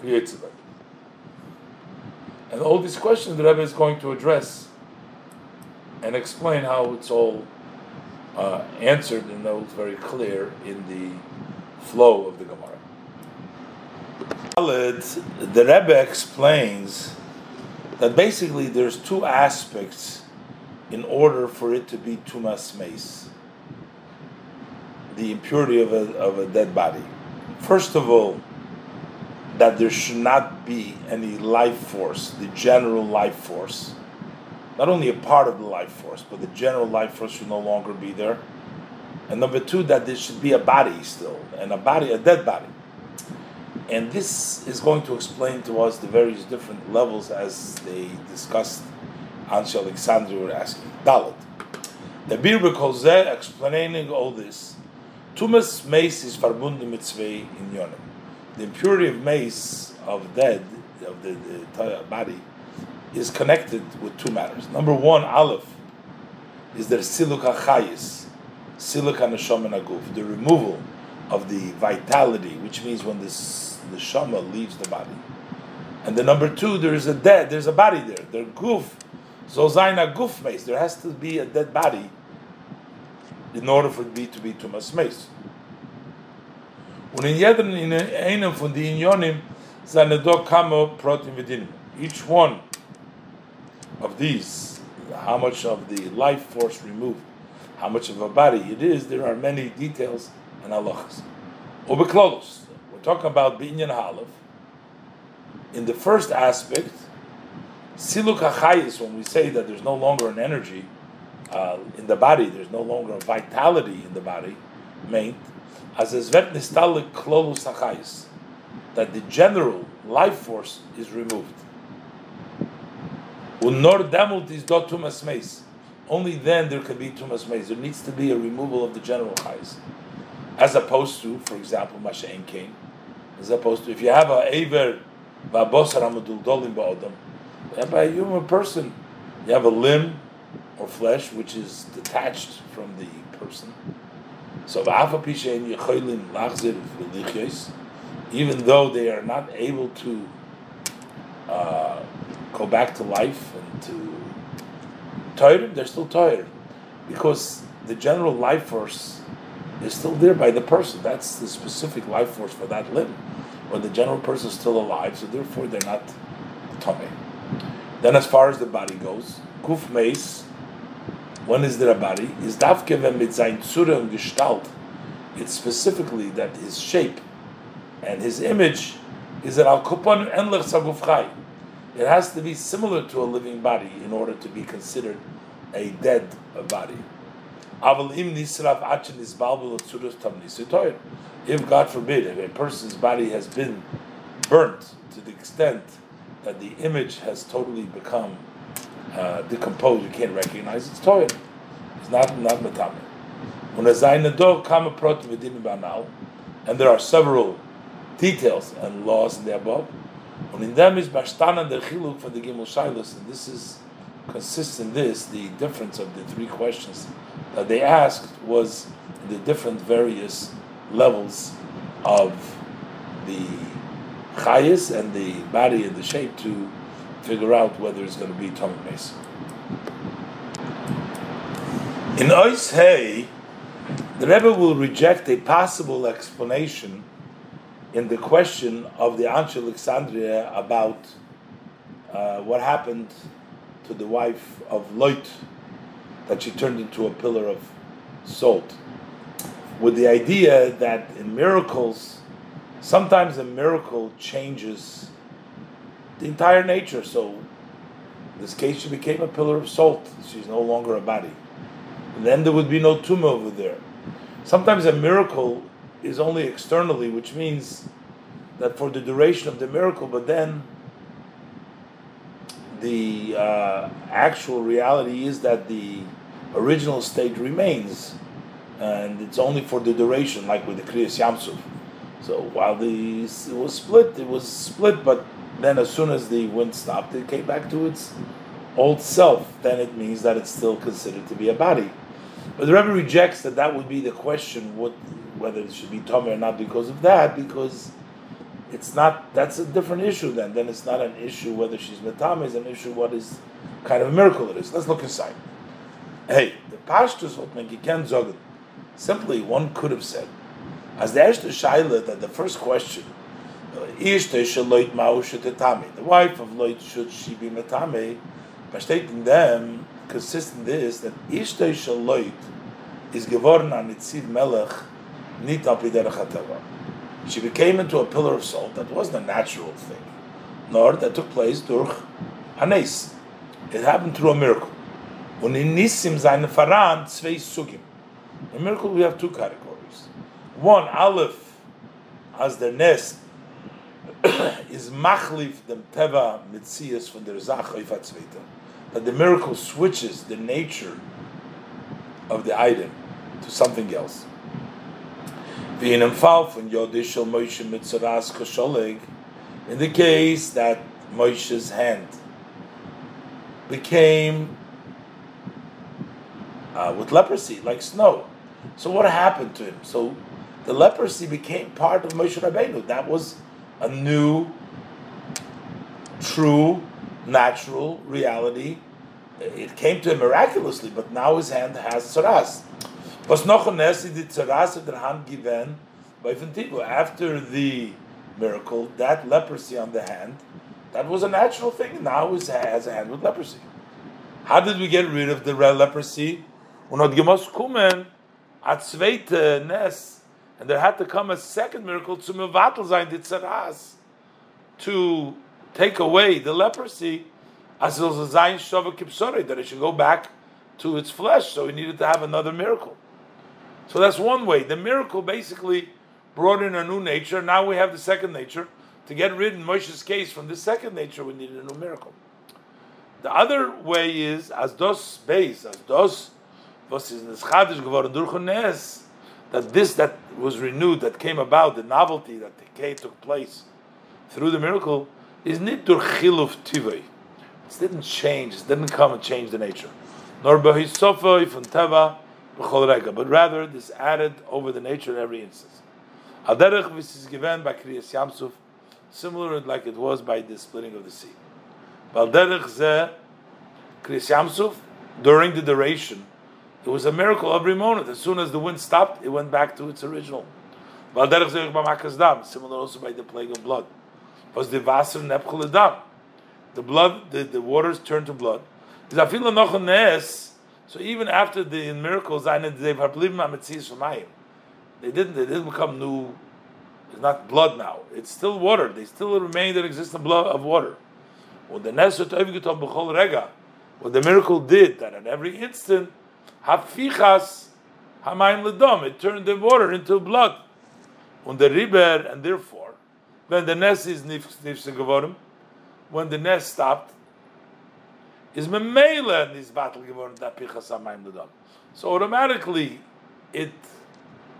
Creates it. And all these questions the Rebbe is going to address and explain how it's all uh, answered and that was very clear in the flow of the Gemara the Rebbe explains that basically there's two aspects in order for it to be tumas mace, the impurity of a, of a dead body. First of all, that there should not be any life force, the general life force. Not only a part of the life force, but the general life force should no longer be there. And number two, that there should be a body still, and a body, a dead body. And this is going to explain to us the various different levels as they discussed Anshe Alexandria were asking. Dalit. The Bir Bekolzeh explaining all this. Tumas mace is verbunden in yonim. The impurity of mace, of dead, of the, the body, is connected with two matters. Number one, Aleph, is the siluk hachayis, siluk hanashom aguf, the removal of the vitality, which means when this the shama leaves the body. And the number two, there is a dead, there's a body there. Their goof So guf mace. There has to be a dead body in order for it to be tumas mace. Und in jedem in einem von den Inyonim seine do kamo protein within. Each one of these, how much of the life force removed, how much of a body it is, there are many details and halachas. Ubeklolos. We're talking about binyan halaf. In the first aspect, siluk hachayis, when we say that there's no longer an energy uh, in the body, there's no longer a vitality in the body, meant as es vet nistalik klolus hachayis, that the general life force is removed. Unor demult is dot tumas meis. Only then there can be tumas meis. There needs to be a removal of the general chayis, as opposed to, for example, mashain kain. As opposed to if you have a aver va'bosar amadul dolim ba'odam, by a human person, you have a limb or flesh which is detached from the person. So even though they are not able to uh, go back to life and to tired, they're still tired because the general life force is still there by the person. That's the specific life force for that limb. Or the general person is still alive, so therefore they're not tummy. Then, as far as the body goes, kuf meis, when is there a body? Is dafkeve mit sein Zura und Gestalt. It's specifically that his shape and his image is an al kupon enlech sagufchai. It has to be similar to a living body in order to be considered a dead body. If God forbid, if a person's body has been burnt to the extent that the image has totally become uh, decomposed, you can't recognize it's toy. It's not not metame. And there are several details and laws in the above. Und in them is Bashtanan der Chiluk for the Gimel Shilas, and this is consists in this, the difference of the three questions that they asked was the different various levels of the chayis and the body and the shape to figure out whether it's going to be Tommy Mason. In Ois the Rebbe will reject a possible explanation in the question of the Anshe Alexandria about uh, what happened to the wife of Lot, that she turned into a pillar of salt, with the idea that in miracles, sometimes a miracle changes the entire nature. So, in this case, she became a pillar of salt. She's no longer a body. And then there would be no tumor over there. Sometimes a miracle is only externally, which means that for the duration of the miracle, but then the uh, actual reality is that the original state remains, and it's only for the duration, like with the Kriyas Yamsuf. So while the it was split, it was split, but then as soon as the wind stopped, it came back to its old self. Then it means that it's still considered to be a body. But the Rebbe rejects that that would be the question, what, whether it should be Tomei or not because of that, because it's not, that's a different issue then. Then it's not an issue whether she's Metame, it's an issue what is kind of a miracle it is. Let's look inside. Hey, the Pashtus what can sagen. Simply, one could have said, as the Shaila, that the first question, uh, the wife of Loit, should she be Metame? By stating them, consists in this that Ishtay Shaloit is geworden an Nitziv Melech nit She became into a pillar of salt that wasn't a natural thing, nor that took place durch Hanes. It happened through a miracle. Und in Nisim seine Faran zwei Sugim. In miracle we have two categories. One, Aleph, as the nest is machlif dem teva mitzias von der Zach that the miracle switches the nature of the item to something else. In the case that Moshe's hand became uh, with leprosy, like snow. So what happened to him? So the leprosy became part of Moshe Rabbeinu. That was a new, true natural reality it came to him miraculously, but now his hand has tzaras. Hand. After the miracle, that leprosy on the hand, that was a natural thing. Now he has a hand with leprosy. How did we get rid of the leprosy? Und hat gemost kommen a zweite uh, Nes, and there had to come a second miracle to mevatel sein die tzaras, to take away the leprosy, as it was a zayin shova kipsore, that it should go back to its flesh. So he needed to have another miracle. So that's one way. The miracle basically brought in a new nature. Now we have the second nature. To get rid in Moshe's case from the second nature, we needed a new miracle. The other way is as dos base, as dos was is chadish geworden that this that was renewed, that came about, the novelty that decay took place through the miracle, is nit durch chiluf tivei. It didn't change, it didn't come and change the nature. Nor behisofoi from teva but rather this added over the nature in every instance. Aderech this is given by Kriyas Yamsuf, similar like it was by the splitting of the sea. Balderech ze Kriyas Yamsuf, during the duration, it was a miracle every moment. As soon as the wind stopped, it went back to its original. Similar also by the plague of blood. Was the vaser nepchul dam. The blood, the, the waters turned to blood. So even after the miracles, they didn't. They didn't become new. It's not blood now. It's still water. They still remain that exist blood of water. Rega, what the miracle did that at every instant, hafichas hamayim ledom, it turned the water into blood. On the river, and therefore, when the nest is nifse geworden, when the nest stopped, is memela in this battle geworden that pichas hamayim ledom. So automatically, it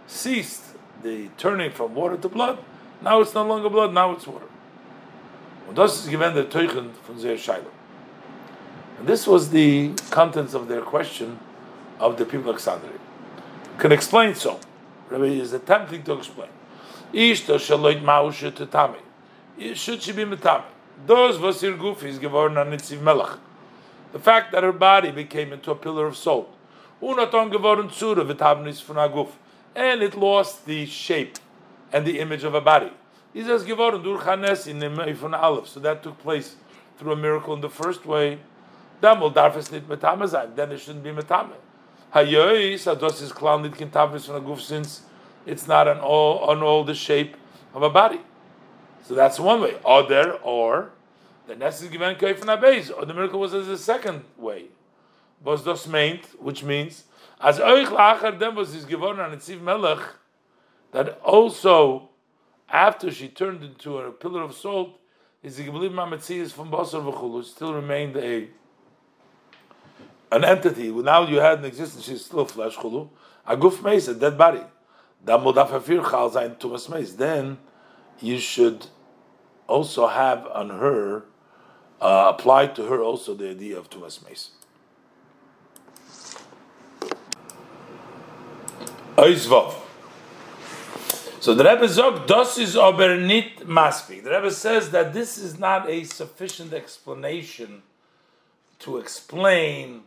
ceased the turning from water to blood. Now it's no longer blood, now it's water. Und das ist given the Teuchen von Zeir Shiloh. And this was the contents of their question of the people of Alexandria. Can explain so. Rabbi is attempting to explain. Ishto shaloit maushe tetame. Should she be metame? Those her goof is geworden an Nitziv Melech. The fact that her body became into a pillar of salt. Unaton geworden zure v'tavnis von aguf and it lost the shape and the image of a body. He says Givorim Dur Chanes in Aleph. So that took place through a miracle in the first way. Then it shouldn't be metame. Hayois ados is klal nit kintavnis from a goof since it's not an all on all the shape of a body. So that's one way. Other or the nest is given kaif or the miracle was as a second way. Was dos meint, which means as euch lacher dem was is geworden an Tziv Melech, that also after she turned into a pillar of salt, is the geblieben Ametzias from Basar v'chulu, still remained a an entity. Now you had an existence, she's still flesh chulu. A guf meis, a dead body. Then you should also have on her, uh, applied to her also the idea of tumas meis. Oizvov. So the Rebbe zog, das is aber nit maspik. The Rebbe says that this is not a sufficient explanation to explain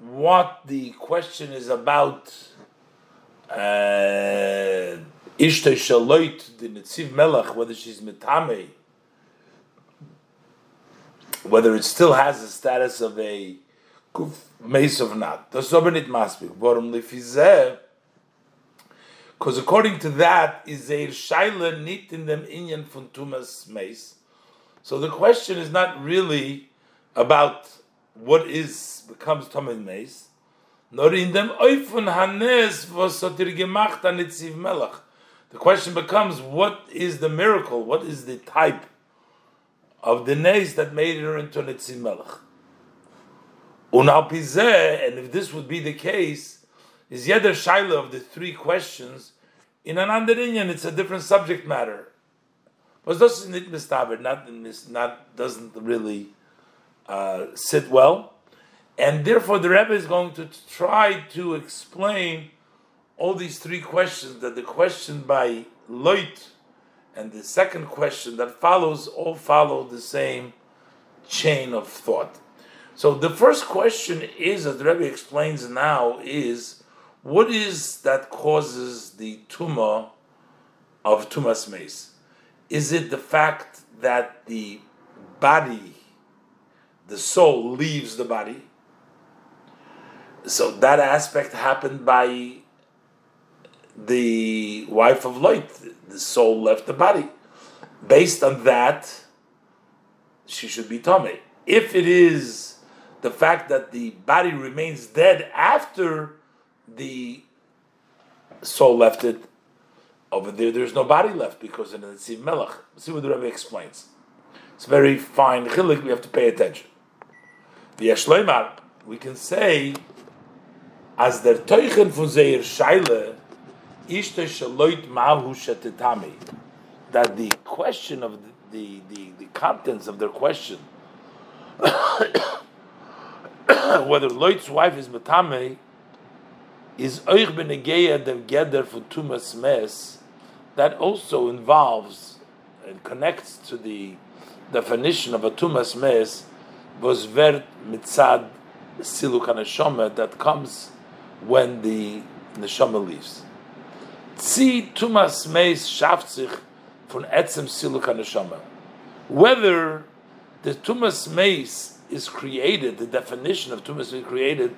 what the question is about. Uh, Ishte shaloit the Netziv Melech, whether she's metame, whether it still has the status of a mace of not. Das aber nit maspik. Warum lifizeh? Because according to that, is a shaila nit in them inyan von tumas mace. So the question is not really about what is becomes tumas mace, nor in them oifun hanes was sotir gemacht an melach. The question becomes, what is the miracle? What is the type of the nace that made her into an itziv melach? and if this would be the case, is Yeder Shaila of the three questions. In an Anderinyan, it's a different subject matter. But this not not not doesn't really uh, sit well, and therefore the Rebbe is going to try to explain all these three questions. That the question by Loit and the second question that follows all follow the same chain of thought. So the first question is, as the Rebbe explains now, is what is that causes the tumor of tumas mace? Is it the fact that the body, the soul, leaves the body? So that aspect happened by the wife of Lot. The soul left the body. Based on that, she should be tummy. If it is the fact that the body remains dead after the soul left it, over there there's no body left because in the Tziv Melech. See what the Rebbe explains. It's very fine we have to pay attention. We can say, as der Teuchen von Zeir Scheile, ishte shaloit mahu shetetami, that the question of the, the, the, the contents of their question whether Loit's wife is Matame is Oich Benegeya der Geder for Tumas Mes, that also involves and connects to the definition of a Tumas Mes, was Vert Mitzad Siluk HaNeshama, that comes when the Neshama leaves. Tzi Tumas Mes schafft sich von Etzem Siluk HaNeshama. Whether the Tumas Mes is created, the definition of tumas is created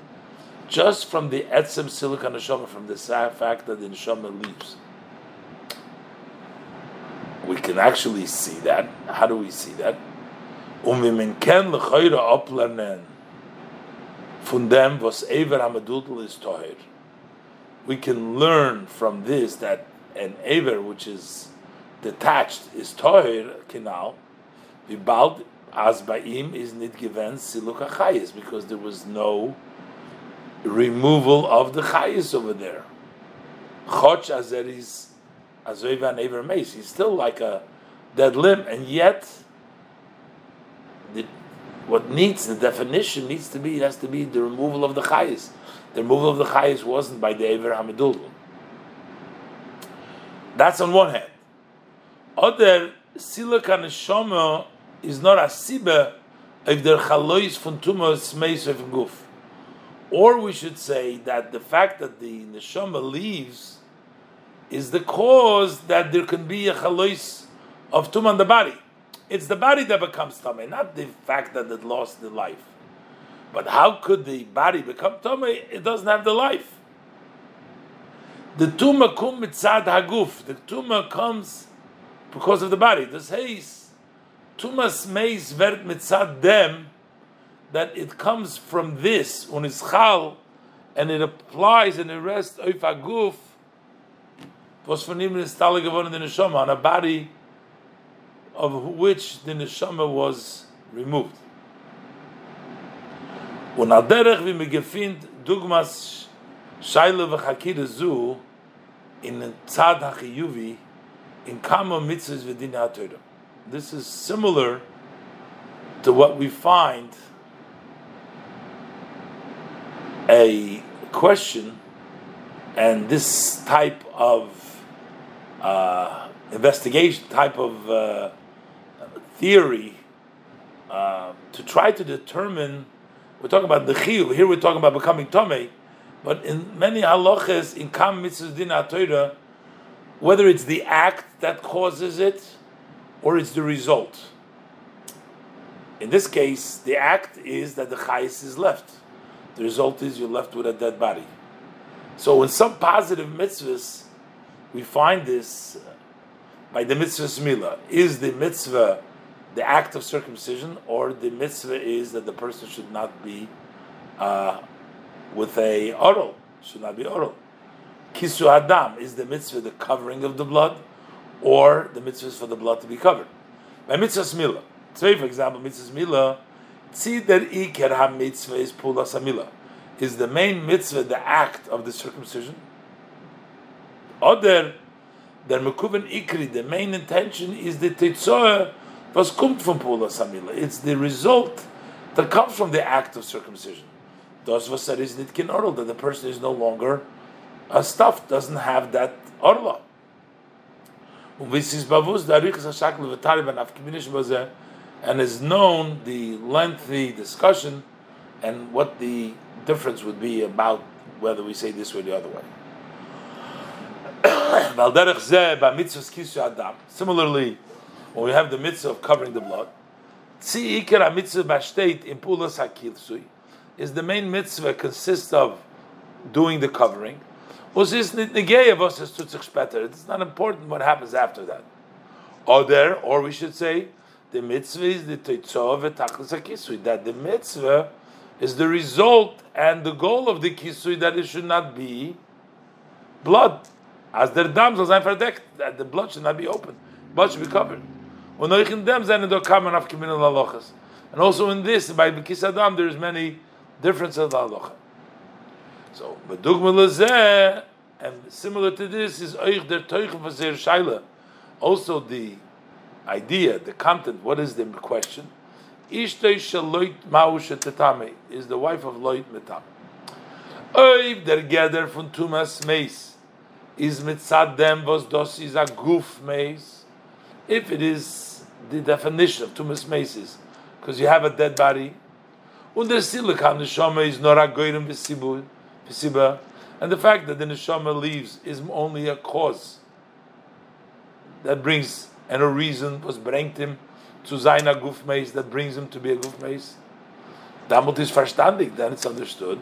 just from the etzem silicon neshama, from the fact that the neshama leaves. We can actually see that. How do we see that? Umiminken lechoyra oplernen von dem was ever hamadudel is toher. We can learn from this that an aver which is detached is toher kinal. Vibald as Baim is nit given siluk chayis because there was no removal of the chayis over there. Choch azer is azoivan ever mace. He's still like a dead limb, and yet what needs the definition needs to be it has to be the removal of the chayis. The removal of the chayis wasn't by the Ever Hamidul. That's on one hand. Other siluk and is not a siba if der chalois von tumas meis of guf. Or we should say that the fact that the neshama leaves is the cause that there can be a chalois of tum on the body. It's the body that becomes tummy, not the fact that it lost the life. But how could the body become tummy? It doesn't have the life. The tumah kum mitzad haguf. The tumah comes because of the body. This haze Tumas meis vert mitzad dem, that it comes from this, on his chal, and it applies and it rests oif aguf, was von ihm installe geworden in the neshama, on a body of which the neshama was removed. Und al derech, wie me gefind, dugmas shaila v'chakira zu, in tzad hachiyuvi, in kama mitzvahs v'din ha'torah this is similar to what we find a question and this type of uh, investigation, type of uh, theory, uh, to try to determine. We're talking about the chiyuv. Here we're talking about becoming tomei, but in many halachas in kam mitzvah din whether it's the act that causes it or it's the result. In this case, the act is that the chayis is left. The result is you're left with a dead body. So in some positive mitzvahs, we find this uh, by the mitzvah mila. Is the mitzvah the act of circumcision, or the mitzvah is that the person should not be uh, with a oral, should not be oral. Kisu Adam is the mitzvah, the covering of the blood, or the mitzvah is for the blood to be covered. By mitzvah mila, say for example, mitzvah mila, tzidar iker ha mitzvah is pula samila, is the main mitzvah the act of the circumcision. Other the mekuven ikri, the main intention is the tetzoa was kommt from pula samila. It's the result that comes from the act of circumcision. Those was said is nitkin oral that the person is no longer a stuff, doesn't have that orla. And is known the lengthy discussion and what the difference would be about whether we say this way or the other way. Similarly, when we have the mitzvah of covering the blood, is the main mitzvah consists of doing the covering. It's not important what happens after that. Or there, or we should say, the mitzvah is the kisui, that the mitzvah is the result and the goal of the kisui that it should not be blood. As their dams that the blood should not be open, blood should be covered. And also in this, by Bekis Adam, there is many differences of the. So, Medugma and similar to this is Oich der for Zeir Shaila. Also the idea, the content, what is the question? Ishtei Shaloit Mausha Tetame is the wife of Loit Metame. Oiv der Geder von Tumas Meis is mitzad dem was dos is a goof meis. If it is the definition of Tumas Meis is because you have a dead body, der Silikam Neshama is nor a goyim v'siba, and the fact that the Neshama leaves is only a cause that brings and a reason was bringt him to sein a guf meis that brings him to be a guf meis. Damit is verstandig, then it's understood.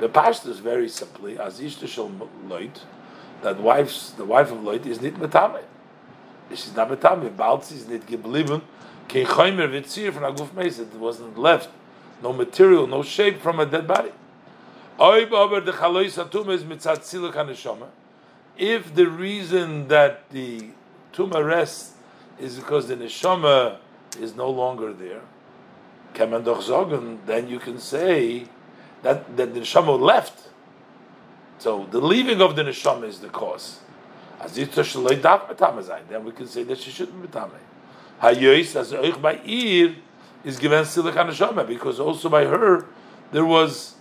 The pastor is very simply as ishta shel loit that wife's the wife of loit is nit metame. She's not metame. Baltz is nit geblieben. Kein chaymer vitzir from a guf meis. It wasn't left. No material, no shape from a dead body. If the reason that the tumah rests is because the neshama is no longer there, then you can say that, that the neshama left. So the leaving of the neshama is the cause. Then we can say that she shouldn't be tame. Hayois as oich by ir is given silik neshama because also by her there was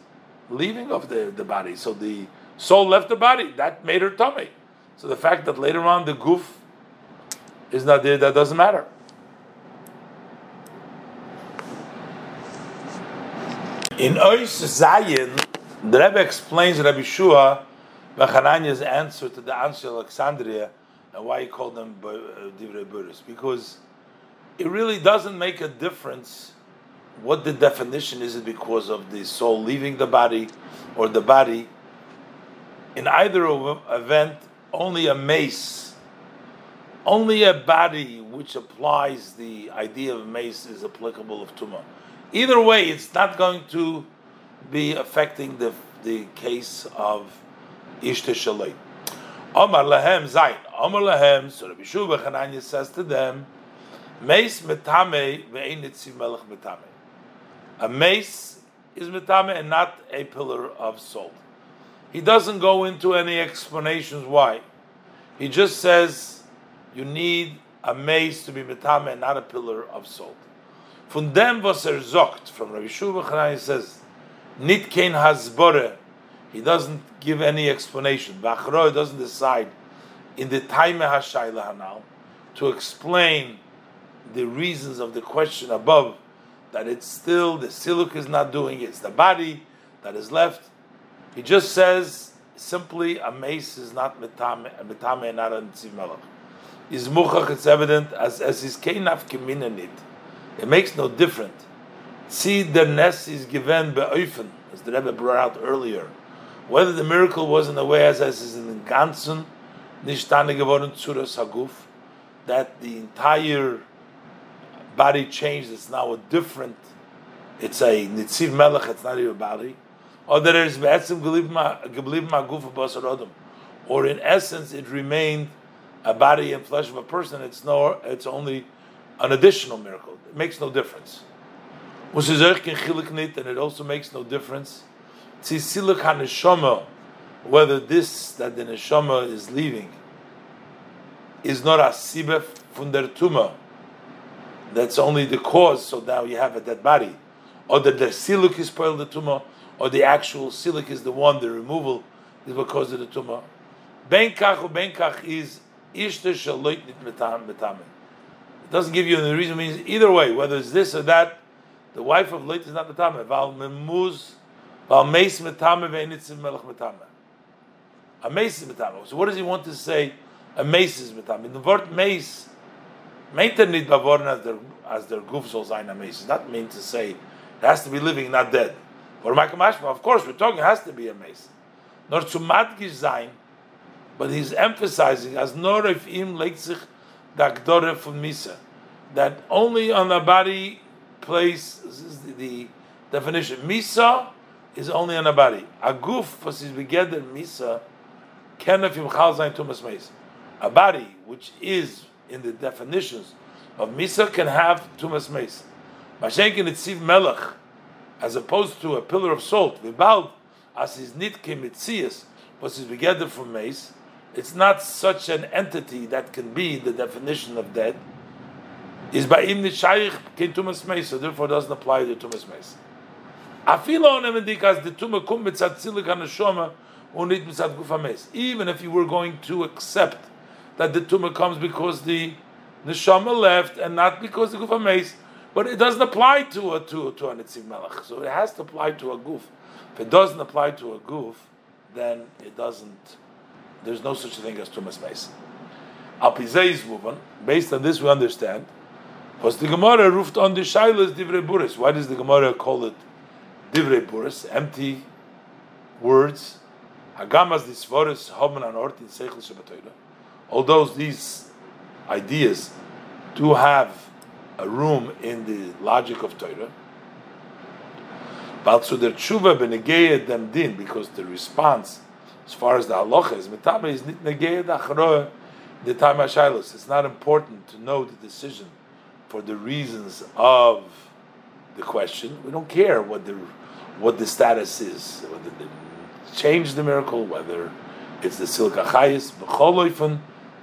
leaving of the, the body. So the soul left the body. That made her tummy. So the fact that later on the goof is not there, that doesn't matter. In Ois Zayin, the Rebbe explains Rabbi Shua Hananiah's answer to the Anshe Alexandria and why he called them uh, Divrei Buris. Because it really doesn't make a difference what the definition is it because of the soul leaving the body or the body in either event only a mace only a body which applies the idea of mace is applicable of tumah either way it's not going to be affecting the the case of ishta shalay Omar lahem zayin Omar lahem so Rabbi Shua says to them mace metame ve'ein nitziv melech metame a mace is mitame and not a pillar of salt. He doesn't go into any explanations why. He just says you need a mace to be mitame and not a pillar of salt. Von dem was er from Rabbi Shua he says, nit kein hasbore. He doesn't give any explanation. Bachro doesn't decide in the time hashayla hanal to explain the reasons of the question above that it's still the siluk is not doing it. It's the body that is left. He just says simply a mace is not metame, not a nitziv. Is muchach? It's evident as as his keinaf kiminanit. It makes no difference. See, the nest is given be'oifen, as the Rebbe brought out earlier. Whether the miracle was in the way as is in the ganzen nishtane geworden tzuras haguf, that the entire body changed, it's now a different, it's a Nitziv Melech, it's not even body. Or that there is Be'etzim Gebliv Maguf Basar Or in essence, it remained a body and flesh of a person, it's no, it's only an additional miracle. It makes no difference. And it also makes no difference. See silicon, whether this that the neshama is leaving is not a sibef from tumah, that's only the cause, so now you have a dead body. Or that the siluk is spoiled the tumor, or the actual siluk is the one, the removal is because of the tumor. Benkach or benkach is ishta shaloit nit. It doesn't give you any reason, means either way, whether it's this or that, The wife of Lot is not metame. Val memuz, A mace is metame. So what does he want to say? A mace is metame. The word mace, meint nicht beworren as their as their goof soll a mace. Not to say it has to be living, not dead. For Mashma, of course, we're talking it has to be a mace. Nor zu madgish sein, but he's emphasizing as nor if im legt sich da gdore von misa that only on the body place this is the, the definition misa is only on body a guf was is begeder misa can if im chal sein tumas meis a body which is in the definitions of misa can have tumas meis mashenkin itziv melech as opposed to a pillar of salt vibald as is nitke mitzias was is begeder from meis it's not such an entity that can be the definition of dead. Is by im nishayich kin tumas meis, so therefore doesn't apply to tumas meis. Even if you were going to accept that the tuma comes because the neshama left and not because the gufa meis, but it doesn't apply to a to to a nitziv melech. So it has to apply to a goof. If it doesn't apply to a goof, then it doesn't there's no such thing as Tumas Meis. Al is moving. Based on this, we understand. Was the Gemara roofed on the Shailas Divrei Buris? Why does the Gemara call it Divrei Buris? Empty words. Hagamas disvoris homen an ortin seichel shabatoyla. Although these ideas do have a room in the logic of Torah, but so the tshuva benegeya dem din because the response as far as the halacha is, mitame is nit negei the time hashailos. It's not important to know the decision for the reasons of the question. We don't care what the what the status is, whether they change the miracle, whether it's the silka chayis, b'choloifun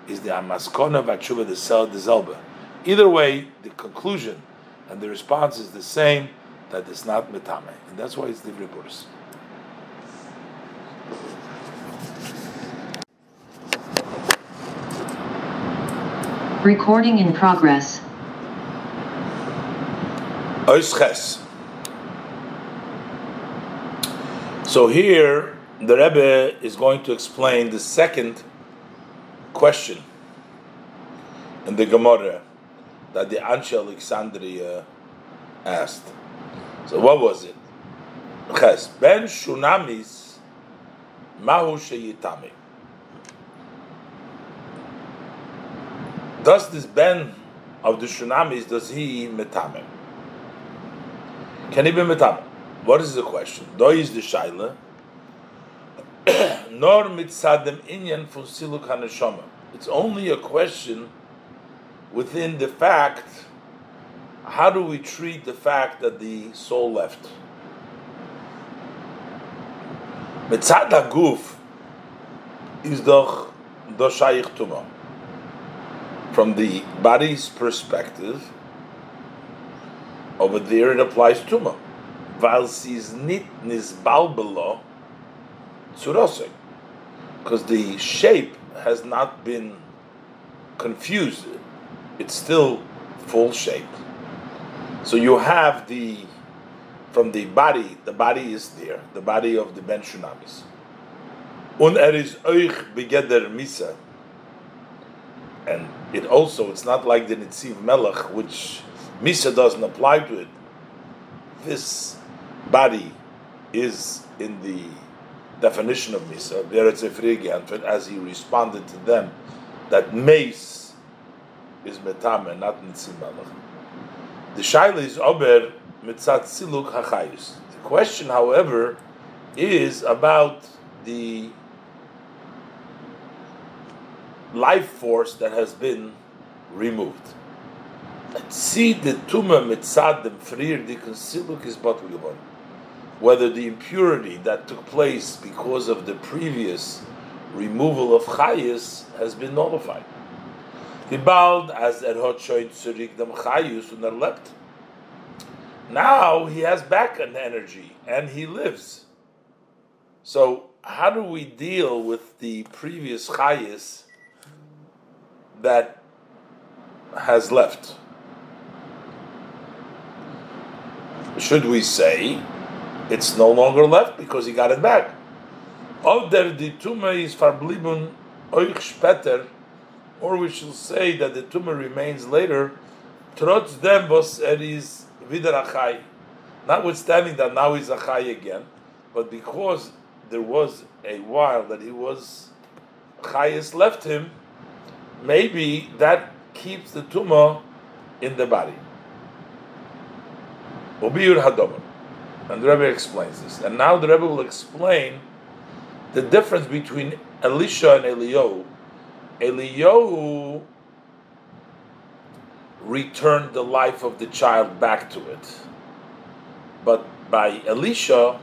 is the amaskona v'atshuva the sel the zelba. Either way, the conclusion and the response is the same that it's not mitame, and that's why it's divrei buris. Recording in progress. So here the Rebbe is going to explain the second question in the Gemara that the Anshe Alexandria asked. So what was it? Ches ben shunamis mahu sheyitami. Does this ben of the shunamis does he metame? Can he be metame? What is the question? Do is the shaila? Nor mitzadem inyan from siluk haneshama. It's only a question within the fact. How do we treat the fact that the soul left? Mitzad guf is doch doshayich tumah from the body's perspective, over there it applies tuma. Valsis nit nisbalbelo tsurosek, because the shape has not been confused; it's still full shape. So you have the from the body, the body is there, the body of the Ben Shunamis. Und er is euch begeder misa and it also it's not like the Nitziv Melech, which Misa doesn't apply to it. This body is in the definition of Misa, as he responded to them, that mace is metame, not Nitziv Melech. The Shaila is Ober Mitzat Siluk Hachayus. The question, however, is about the life force that has been removed. See the tumor mitzad the frir the consiluk is but Whether the impurity that took place because of the previous removal of chayis has been nullified. Chayus. Now he has back an energy and he lives. So how do we deal with the previous chayis that has left. should we say it's no longer left because he got it back? Die Tumme is or we shall say that the tumor remains later, trotz dem was er is wieder achai. Notwithstanding that now he's achai again, but because there was a while that he was chayis left him, maybe that keeps the tumor in the body. And the Rebbe explains this. And now the Rebbe will explain the difference between Elisha and Eliyahu. Eliyahu returned the life of the child back to it. But by Elisha,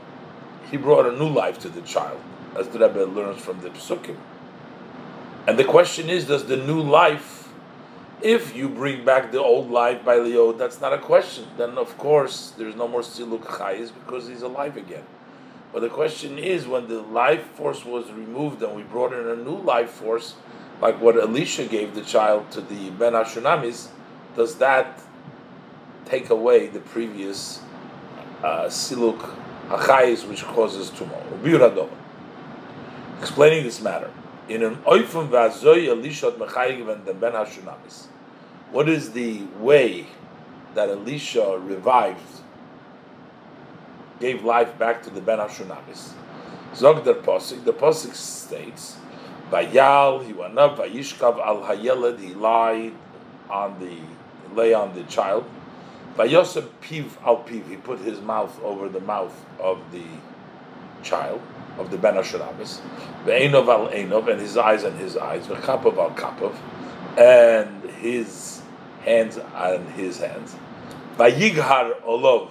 he brought a new life to the child, as the Rebbe learns from the Psukim. And the question is, does the new life, if you bring back the old life by Leo, that's not a question. Then of course there's no more Siluk Chayis because he's alive again. But the question is, when the life force was removed and we brought in a new life force, like what Elisha gave the child to the Ben Ashunamis, does that take away the previous uh, Siluk Achayis which causes tumor? Explaining this matter. In an oifum v'azoy Elisha mechayiv and the Ben Hashunamis. What is the way that Elisha revived gave life back to the Ben Hashunamis. Zog der Posik, the Posik states, Vayal, he went up, Vayishkav al Hayeled, he lied on the, lay on the child. Vayosef Piv al Piv, he put his mouth over the mouth of the child, of the Ben Hashunamis. Ve'enov al Enov, and his eyes and his eyes. Ve'kapav al Kapav, and his hands on his hands. Vayighar Olov,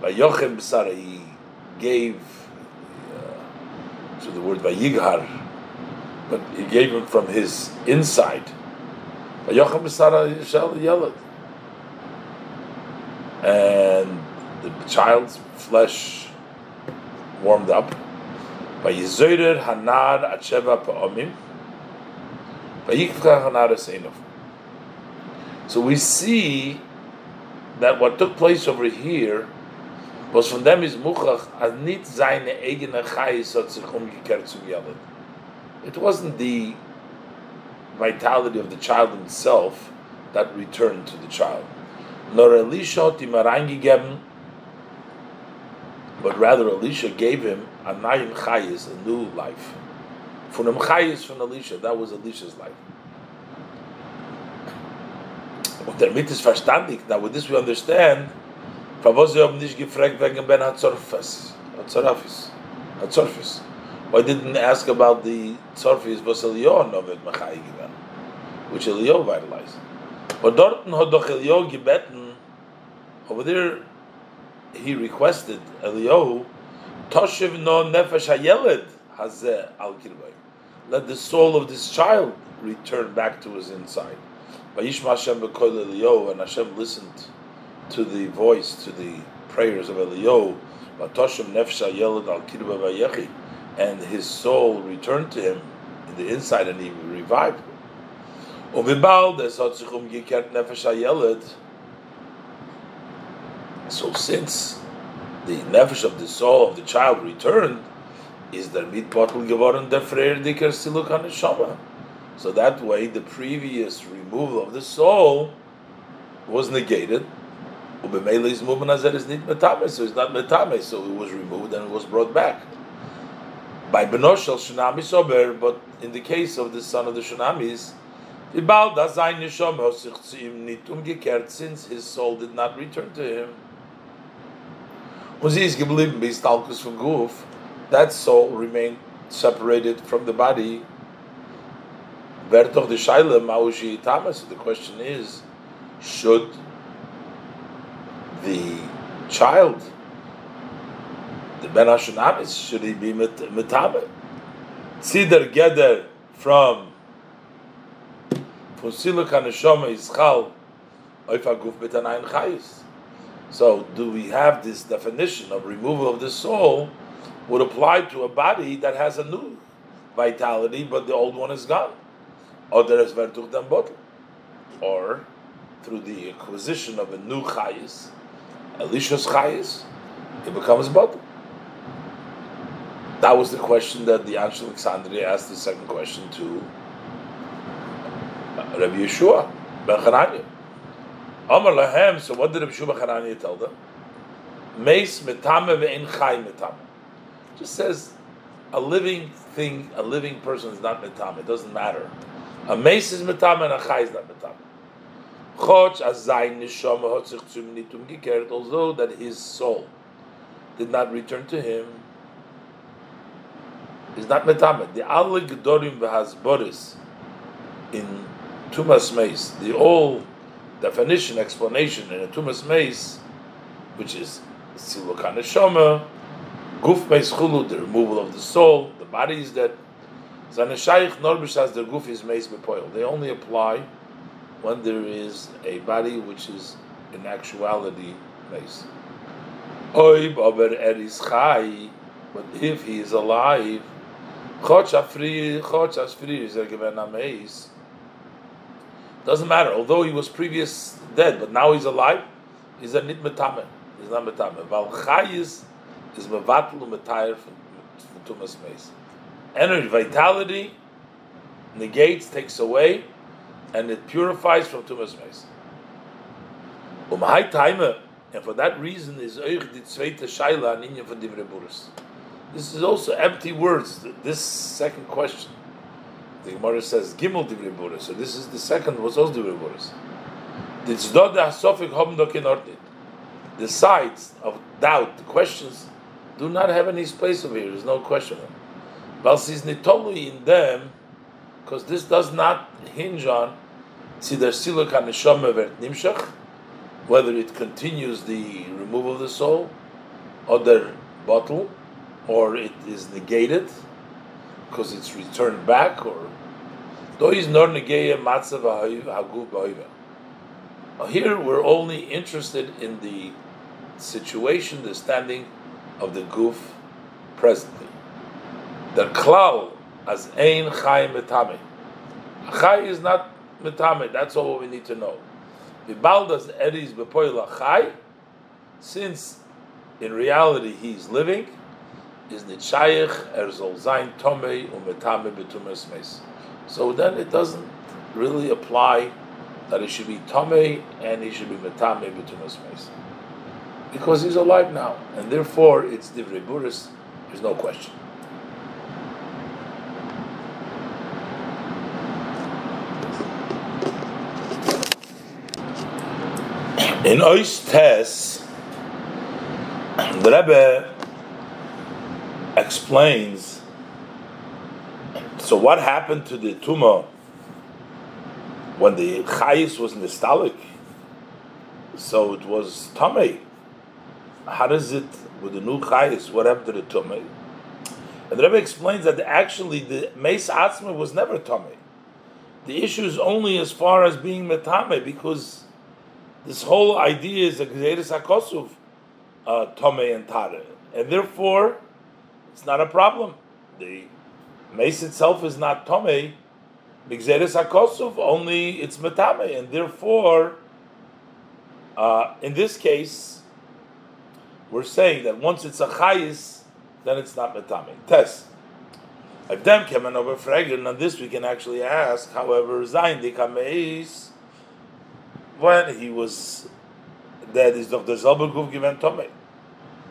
by Yochem B'sara, he gave uh, to the word Vayighar, but he gave him from his inside. By Yochem B'sara Yishal Yelad. And the child's flesh warmed up. By Yizoirer Hanar Acheva Pa'omim. By Yikvka Hanar Eseinov. So we see that what took place over here was von dem is muchach as nit seine eigene chayis hat sich umgekehrt zum Yelid. It wasn't the vitality of the child himself that returned to the child. Nor Elisha hat but rather Elisha gave him a chayis, a new life. Von dem chayis from Elisha, that was Elisha's life. Und damit ist verstandig, now with this we understand Verwas sie haben nicht gefragt wegen Ben Hatzorfes, Hatzorfes, Hatzorfes. Why didn't ask about the Tzorfes was Eliyahu noch mit Machai given, which Eliyahu vitalized. But dorten hat doch gebeten, over there he requested Eliyahu, Toshiv no nefesh hayeled hazeh al kirbay. Let the soul of this child return back to his inside. Vayishma Hashem b'kol Eliyahu, and Hashem listened to the voice, to the prayers of Eliyahu, and his soul returned to him in the inside and he revived. So since the nefesh of the soul of the child returned, is der mitbottel geworden der Freirdiker Siluk HaNeshama. So that way the previous removal of the soul was negated, Ubemele movement as is not metame, so it's not metame, so it was removed and it was brought back. By Benoshel Shunami Sober, but in the case of the son of the Shunamis, since his soul did not return to him. That soul remained separated from the body. So the question is, should the child, the Ben Hashunamis, should he be metabe? Tzidar Geder from Fusiluk HaNeshama Yischal Oifa Guf Betanayin Chayis. So, do we have this definition of removal of the soul would apply to a body that has a new vitality, but the old one is gone? Or there is Vertuch Or through the acquisition of a new Chayis, Elisha's chayis, it becomes bottle. That was the question that the Anshe Alexandria asked the second question to Rabbi Yeshua ben Chananya. Amar lahem, so what did Rabbi Yeshua ben Chananya tell them? Meis metame ve'en chay metame. Just says a living thing, a living person is not metame. It doesn't matter. A mace is metame and a chay is not metame. Chotch azayin nishama hotzich tzum nitum gekeret, although that his soul did not return to him, is not metame. The alle gedorim v'hasboris in Tumas Mace, the old definition, explanation in a Tumas Mace, which is Silokan Neshama, Guf Mace Chulu, the removal of the soul, the body is dead. Zaneshayich Norbish has the Guf is Mace Bepoil. They only apply when there is a body which is in actuality Mace. Oib aber er is Chai, but if he is alive, Chotch Afri, Chotch Asfri is a given a Mace. Doesn't matter. Although he was previous dead, but now he's alive, he's a nit metame. He's not metame. Val chayis is mevatel umetayr from tumas meis. Energy, vitality negates, takes away, and it purifies from tumas meis. Um high timer, and for that reason is euch die zweite shaila an inyan von divrei This is also empty words. This second question. The Gemara says Gimel Divrei Boris. So this is the second was also Divrei Boris. The sides of doubt, the questions, do not have any space over here. There's no question. Balsis nitolu in them, because this does not hinge on whether it continues the removal of the soul, or the bottle, or it is negated because it's returned back, or here we're only interested in the situation, the standing of the goof presently. The klal as ein chay metame. Chay is not metame. That's all we need to know. The baldas edis bepoila chay, since in reality he's living, is nitshayich erzol zayin tomei umetame betumas meis. So then it doesn't really apply that it should be Tomei and he should be Metame B'tumas Meis. Because he's alive now, and therefore it's Divrei Buris, there's no question. In Ois Tes, the Rebbe explains so what happened to the tumor when the chayis was nostalgic? So it was tummy. How does it with the new chayis? What happened to the tummy? And the Rebbe explains that actually the meis atzma was never tummy. The issue is only as far as being metame because this whole idea is a gzeres hakosuv uh, tome and tare, and therefore it's not a problem. The Mace itself is not Tomei, Migzeres HaKosuf, only it's Metame, and therefore, uh, in this case, we're saying that once it's a Chayis, then it's not Metame. Test. Them came over fragrant, on this we can actually ask, however, Zayin Dikameis, when he was dead, is Dr. Zalberguf given Tomei.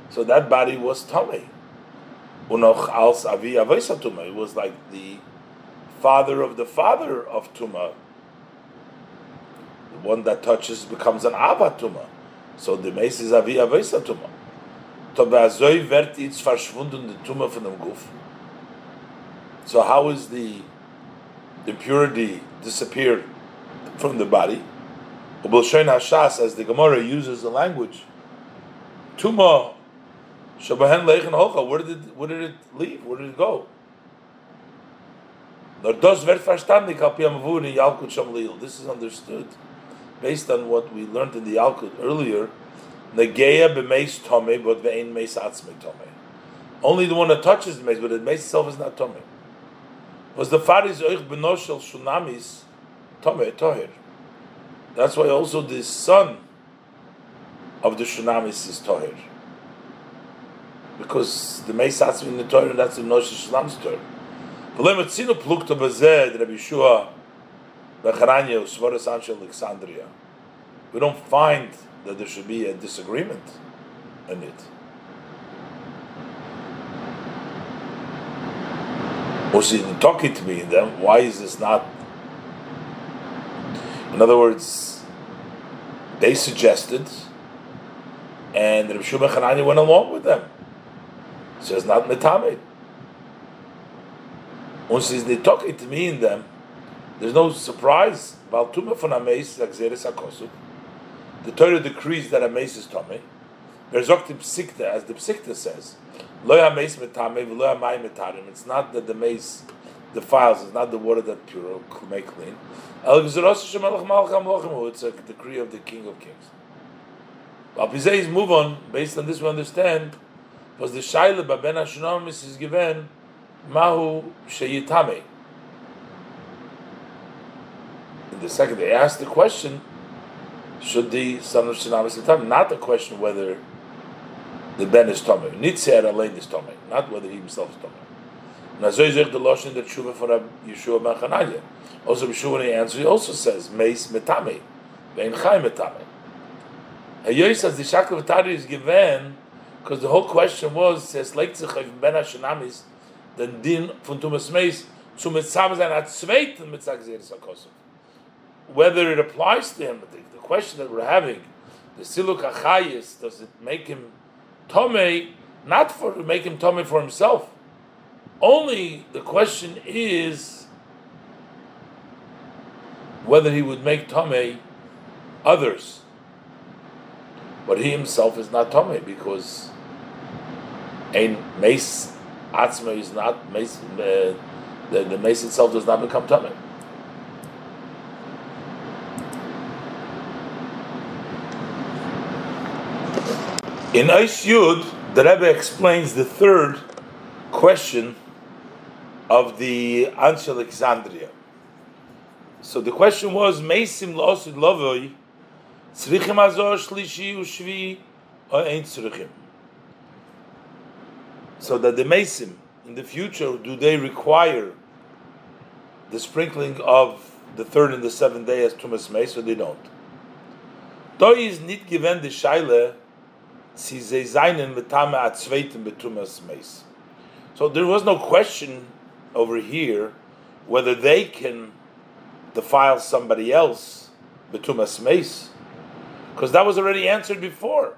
So that body was Tomei. Unoch als avi tuma. It was like the father of the father of tuma. The one that touches becomes an avatuma. So the mace is avi avesa tuma. Tobazoi wird its verschwunden the tuma von dem Guf. So how is the impurity disappeared from the body? Ubel Hashas, as the Gemara uses the language, tuma Shabahen Leichen Hocha, where did it, where did it leave? Where did it go? This is understood based on what we learned in the Yalkut earlier. Negeya b'meis tome, but ve'ein meis atzmei tome. Only the one that touches the meis, but the meis itself is not tome. Was the faris oich benoshel shunamis tome toher. That's why also the son of the Shunamis is Toher. Because the Meis Atzmi in the Torah, that's the Nosh Shulam's Torah. Etzinu plukta bazeh, Rabbi Yeshua, ben Chananya, Usvaras Anshe Alexandria. We don't find that there should be a disagreement in it. Was he talking to me in them? Why is this not? In other words, they suggested, and Rabbi Shua Hanani went along with them. So it's not metamed. Once he's talking to me in them, there's no surprise. Baltuma von Ameis Agzeres Akosu. The Torah decrees that Ameis is Tomei. There's Psikta, as the Psikta says. It's not that the mace defiles, it's not the water that pure clean. It's a decree of the King of Kings. Alpizei's move on, based on this we understand, was the Shaila Baben Hashunamis is given Mahu Sheyitame. In the second, they asked the question, should the son of Shunamis Not the question whether the ben is tomei. Nitzer alein is tomei, not whether he himself is. Now, so is the lashon that tshuva for Yeshua ben Chananya. Also, Yeshua in the answer, he also says meis metame, vein chai metame. Hayoy says the shakla v'tari is given because the whole question was says like tzich ben hashanamis den din von tumas meis zu mitzam sein at zweiten mitzag zeres. Whether it applies to him, the, the question that we're having, the siluk achayis, does it make him Tomei, not for to make him Tomei for himself. Only the question is whether he would make Tomei others. But he himself is not Tomei because a mace atzma is not mace, uh, the, the mace itself does not become Tomei. In Eis Yud, the Rebbe explains the third question of the Anshe Alexandria. So the question was, Meisim lo'osid lovoi, tzrichim azor shlishi ushvi, or ain't tzrichim? So that the Meisim, in the future, do they require the sprinkling of the third and the seventh day as Tumas Meis, or they don't? Do is nit given the Shaila, so there was no question over here whether they can defile somebody else betumas meis, because that was already answered before.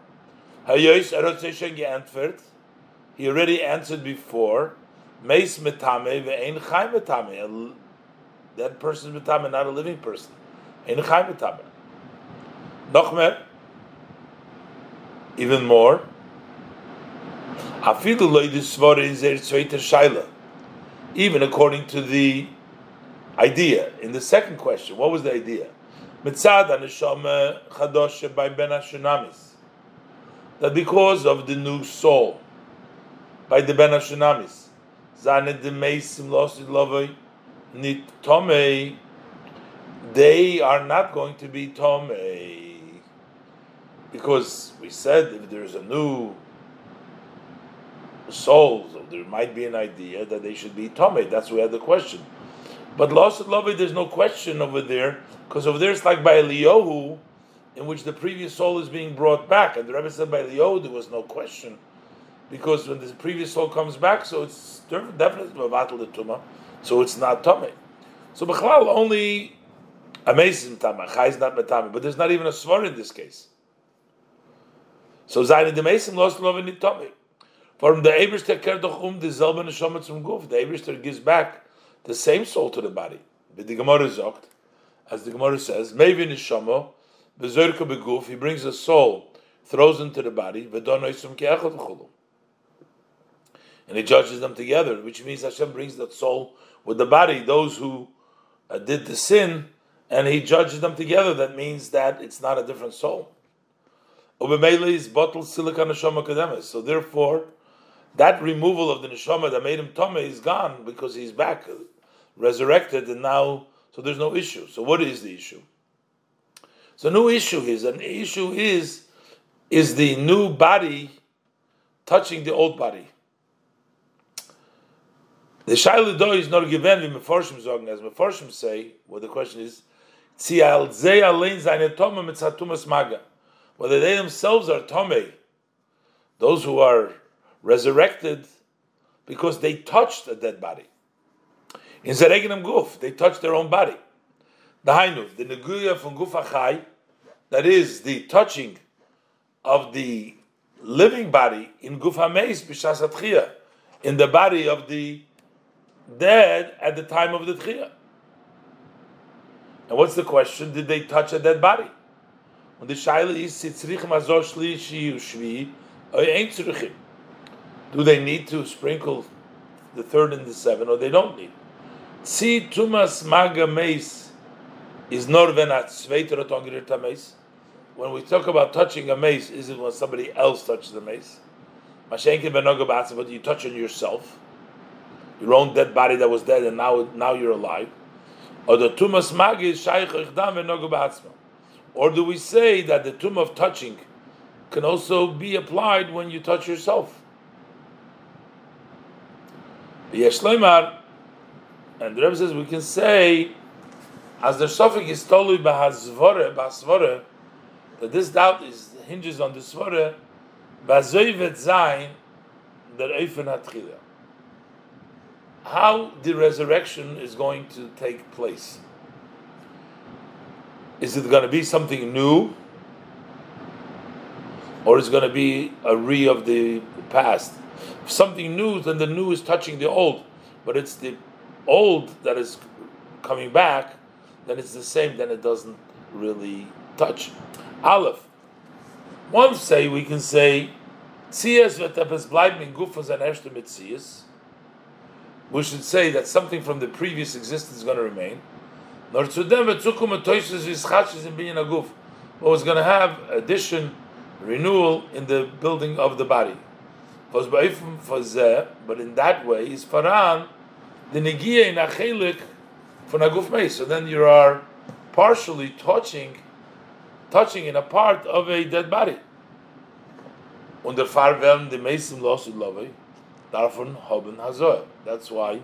He already answered before. Meis metame ve'ein chai metame. That person is metame, not a living person. Ein chai metame. Nochmer even more. Even according to the idea in the second question, what was the idea? That because of the new soul by the Ben Hashunamis, they are not going to be Tomei because we said if there's a new soul, so there might be an idea that they should be Tomei. That's had the question. But lost love, there's no question over there, because over there it's like by Eliyahu, in which the previous soul is being brought back. And the Rebbe said by Eliyahu there was no question, because when the previous soul comes back, so it's definitely Mavatl the Tuma, so it's not Tomei. So Bechlal only amazing Tama, Chai is not Metame, but there's not even a svar in this case. So seine de meisten lost love in tummy. From the Eberster kehrt doch um dieselbe Neshama zum Guf. The Eberster gives back the same soul to the body. Wie the Gemara as the Gemara says, maybe Neshama, bezerke beguf, he brings a soul, throws into the body, v'donoisum ke'echot v'chulu. And he judges them together, which means Hashem brings that soul with the body, those who uh, did the sin, and he judges them together. That means that it's not a different soul is bottled silicon neshama kademis. So therefore, that removal of the neshama that made him tome is gone because he's back, resurrected, and now so there's no issue. So what is the issue? So no issue is an issue is is the new body touching the old body. The Shaila Do is not given wie Meforshim sagen, as Meforshim say, well the question is. Whether they themselves are Tome, those who are resurrected because they touched a dead body. In Zeregenem Guf, they touched their own body. The Hainu, the Neguya from Guf Achai, that is the touching of the living body in Guf HaMeis B'Shas in the body of the dead at the time of the Tchiyah. And what's the question? Did they touch a dead body? When the Shaila is Sitzrich Mazor Shlishi Ushvi, do they need to sprinkle the third and the seventh, or they don't need? Si tumas maga mace is sveiter otongir. When we talk about touching a mace, is it when somebody else touches the mace? Mashenkin benoga but you touch on yourself, your own dead body that was dead, and now now you're alive. Or the ichdam benoga Or do we say that the tomb of touching can also be applied when you touch yourself? Yeshleimar, and the Rebbe says we can say, as the Sofik is tolu bahazvore, basvore, that this doubt is hinges on the svore, bazoivet zayin, der eifen hatchila. How the resurrection is going to take place. Is it going to be something new? Or is it going to be a re of the past? If something new, then the new is touching the old. But it's the old that is coming back, then it's the same, then it doesn't really touch. Aleph. One say, we can say, Tzias v'tepes bleiben in gufas and erste mitzias. We should say that something from the previous existence is going to remain. What was going to have addition, renewal in the building of the body but in that way is faran the negia in for naguf meis. So then you are partially touching, touching in a part of a dead body. Und der Fall werden die meisten losu love davon haben hazor. That's why,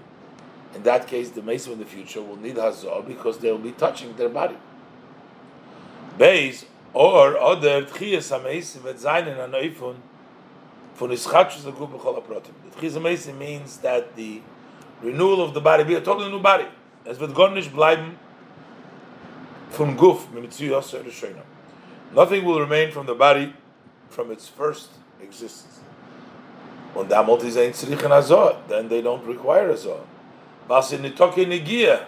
in that case, the mesim in the future will need hazor because they will be touching their body. Beis or other tchias ha-mesim in an Eifun von ischatshus the group b'chol haprotim. The tchizamesi means that the renewal of the body be a totally new body. Es wird gar nicht bleiben vom guf yosser l'shoina. Nothing will remain from the body from its first existence. Und damals ist ein tzrichen azor, then they don't require azor. Was in nitoke negia,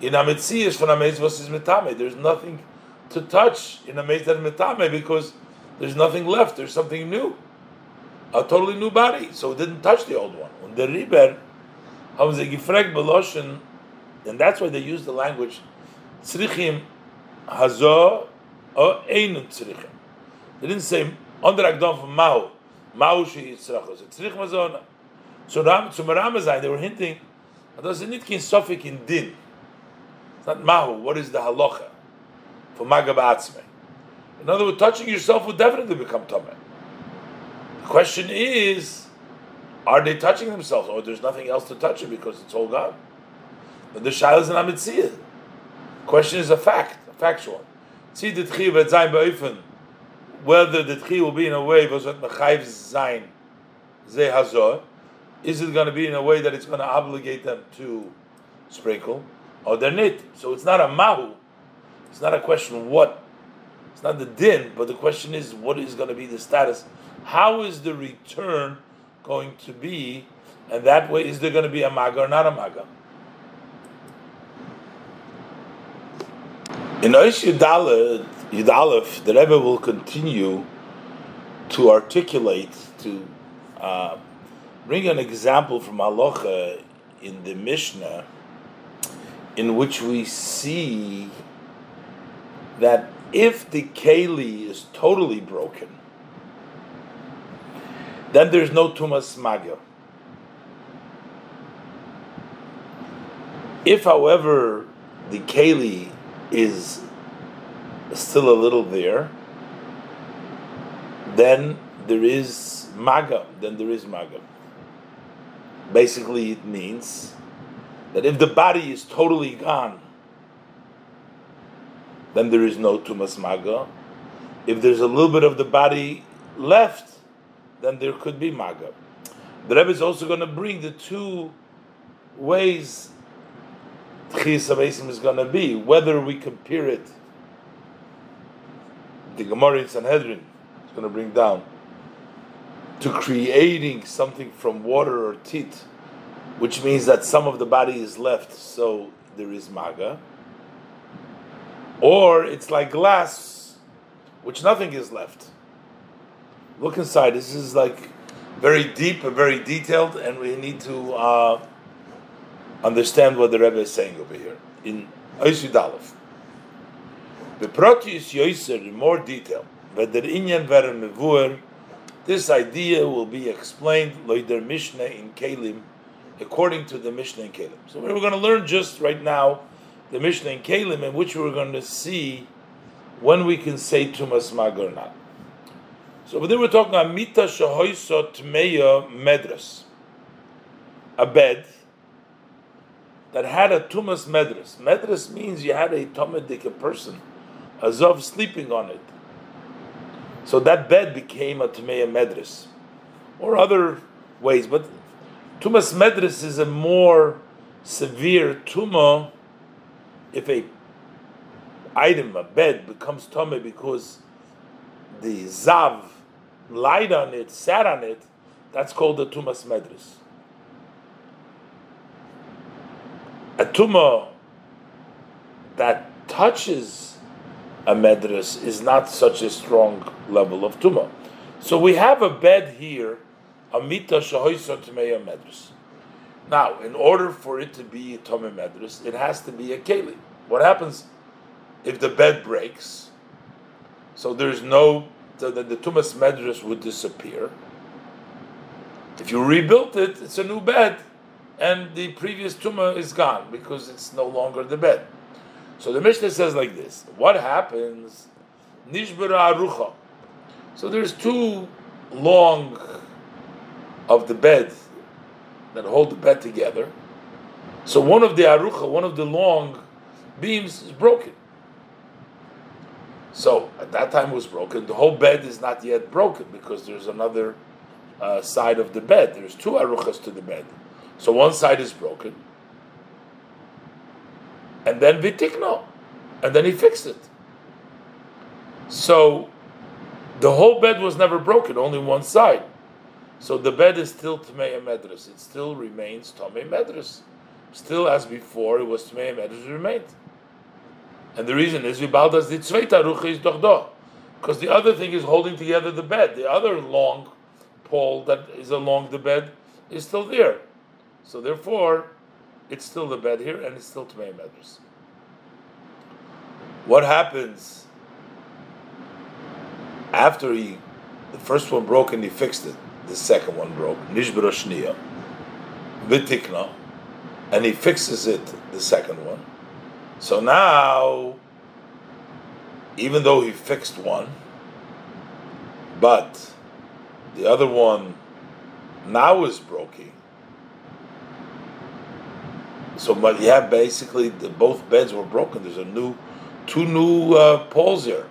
in a metzias von a was is metame, there's nothing to touch in a meiz that is metame because there's nothing left, there's something new a totally new body, so it didn't touch the old one. Und the Riber haben sie gefragt and that's why they use the language tzrichim hazo or einun tzrichim. They didn't say under Agdon from Mao, Mao shi tzrachos, tzrich mazona. So Ram, to Ramazan, they were hinting, does it need kin sofik in din? It's not Mahu, what is the halacha for Magab In other words, touching yourself will definitely become Tomeh. The question is, are they touching themselves, or there's nothing else to touch it because it's all gone? But the shaila is an amitziyah. Question is a fact, a factual. See the tchi zayin ba'ifin, whether the tchi will be in a way was what mechayiv zayin ze hazor, is it going to be in a way that it's going to obligate them to sprinkle, or they're nit? So it's not a mahu. It's not a question what. It's not the din, but the question is what is going to be the status how is the return going to be? And that way, is there going to be a maga or not a maga? In Oish Yudalef, the Rebbe will continue to articulate, to uh, bring an example from Halacha in the Mishnah, in which we see that if the Keli is totally broken, then there's no tumas magil. If, however, the keli is still a little there, then there is maga, then there is maga. Basically, it means that if the body is totally gone, then there is no tumas maga. If there's a little bit of the body left, then there could be maga. The Rebbe is also going to bring the two ways Chis is going to be, whether we compare it, the Gemara in Sanhedrin is going to bring down, to creating something from water or teat, which means that some of the body is left, so there is maga. Or it's like glass, which nothing is left. Look inside. This is like very deep and very detailed, and we need to uh, understand what the Rebbe is saying over here in Oisud Aleph. The Proteus Yoiser in more detail, but this idea will be explained Loider Mishnah in Kalim, according to the Mishnah in Kalim. So we're going to learn just right now the Mishnah in Kalim, in which we're going to see when we can say Tumas Mag or not. So then we're talking about Mita Shahoisot Tmeya Medras, a bed that had a tumas medras. Medras means you had a tomedik, person, a sleeping on it. So that bed became a tumeya medras, or other ways. But tumas medras is a more severe tuma if a item, a bed, becomes tome because the zav lied on it, sat on it. That's called the tumas medras. a tumah that touches a medras is not such a strong level of tumah. So we have a bed here, a mita shahoisa tmeya medras. Now, in order for it to be a tumah medras, it has to be a keli. What happens if the bed breaks? So there's no the, the, the tumas medras would disappear. If you rebuilt it, it's a new bed and the previous tumor is gone because it's no longer the bed. So the Mishnah says like this: What happens? Nishbara arucha. So there's two long of the bed that hold the bed together. So one of the arucha, one of the long beams, is broken. So at that time it was broken. The whole bed is not yet broken because there's another uh, side of the bed. There's two aruchas to the bed. So one side is broken. And then vitikno. And then he fixed it. So the whole bed was never broken, only one side. So the bed is still Tmei Medras. It still remains Tmei Medras. Still as before, it was Tmei Medras remained. And the reason is Vibaldas the Tzveita Rucha is Dochdo. Because the other thing is holding together the bed. The other long pole that is along the bed is still there. So therefore, it's still the bed here, and it's still Tmei Medras. What happens after he, the first one broke and he fixed it, the second one broke, Nishbra Shniya, Vitikna, and he fixes it, the second one. So now, even though he fixed one, but the other one now is broken, so, but yeah, basically, the, both beds were broken. There's a new, two new uh, poles here.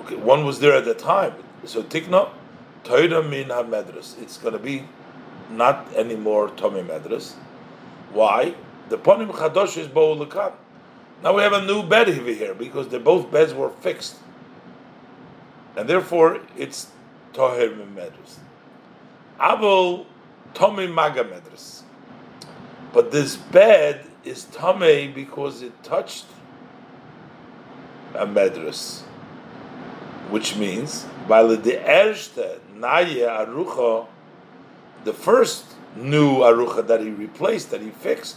Okay, one was there at the time. So tikna, toida min medras. It's going to be not anymore Tommy medras. Why? The ponim chadosh is bo Now we have a new bed over here because the both beds were fixed, and therefore it's toher medras. Abel Tommy maga medras. But this bed is tame because it touched a medras, which means by the erste naye arucha, the first new arucha that he replaced, that he fixed,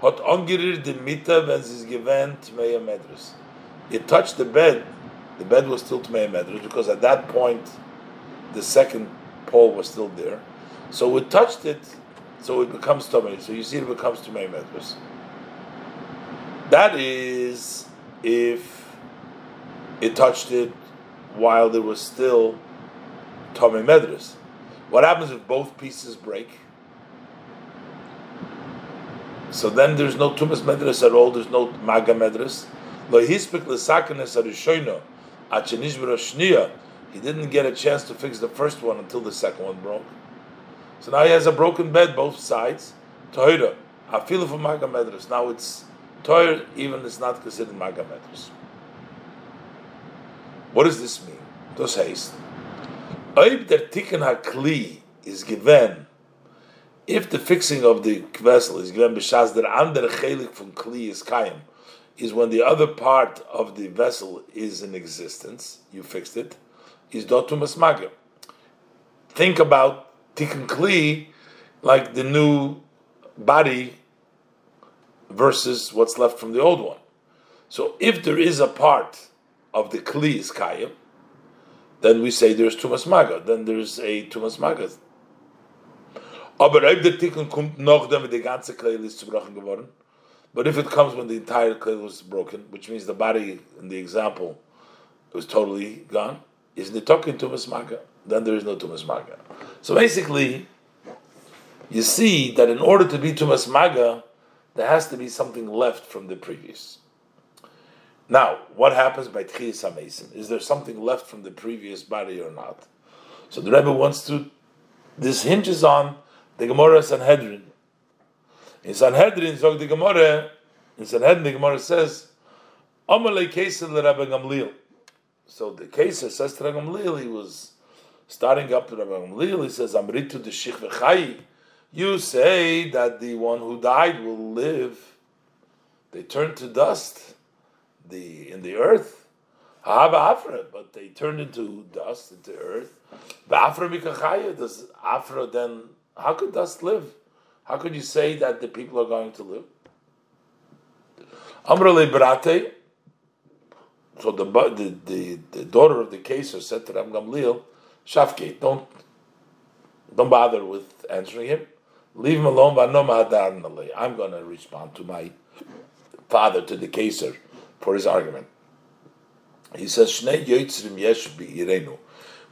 hot ongerir de mita is given tmeya medras. It touched the bed. The bed was still tmeya medras because at that point the second pole was still there. So it touched it so it becomes tummy. So you see, it becomes tummy meters. That is if it touched it while there was still Tomei Medras. What happens if both pieces break? So then there's no Tumas Medras at all, there's no Maga shniya, he didn't get a chance to fix the first one until the second one broke. So now he has a broken bed both sides. Toira, feel for Maga Medras. Now it's Toir, even it's not considered Maga Medras. What does this mean? Das heißt, ob der Tikkun HaKli is given, if the fixing of the vessel is given b'shas der andere chelik from Kli is kaim, is when the other part of the vessel is in existence, you fixed it, is dotumas magim. Think about Tikkun Kli like the new body versus what's left from the old one. So if there is a part of the Kli is Kayim, then we say there's Tumas Maga, then there's a Tumas Maga. But if it comes when the entire Klei was broken, which means the body in the example was totally gone, isn't it talking Tumas Maga? Then there is no Tumas Maga. So basically, you see that in order to be Tumas Maga, there has to be something left from the previous. Now, what happens by Tchiyas HaMesim? Is there something left from the previous body or not? So the Rebbe wants to. This hinges on the Gemara Sanhedrin. In Sanhedrin, Zog the Gemara, in Sanhedrin, the Gemara says, Amalei Kesel Rebbe Gamliel. So the Kesel says to Gamliel, he was starting up to Rebbe Gamliel, he says, Amritu de Shich V'chai. You say that the one who died will live. They turn to dust the in the earth. Afra, but they turned into dust, into earth. Afra mikachaya, does Afra then how could dust live? How could you say that the people are going to live? Amrale Brate. So the, the the, the daughter of the Keser said to Ram Gamliel, Shafke, don't don't bother with answering him. Leave him alone. I'm going to respond to my father, to the Kaiser, for his argument. He says, Shnei Yotzrim Yesh Irenu.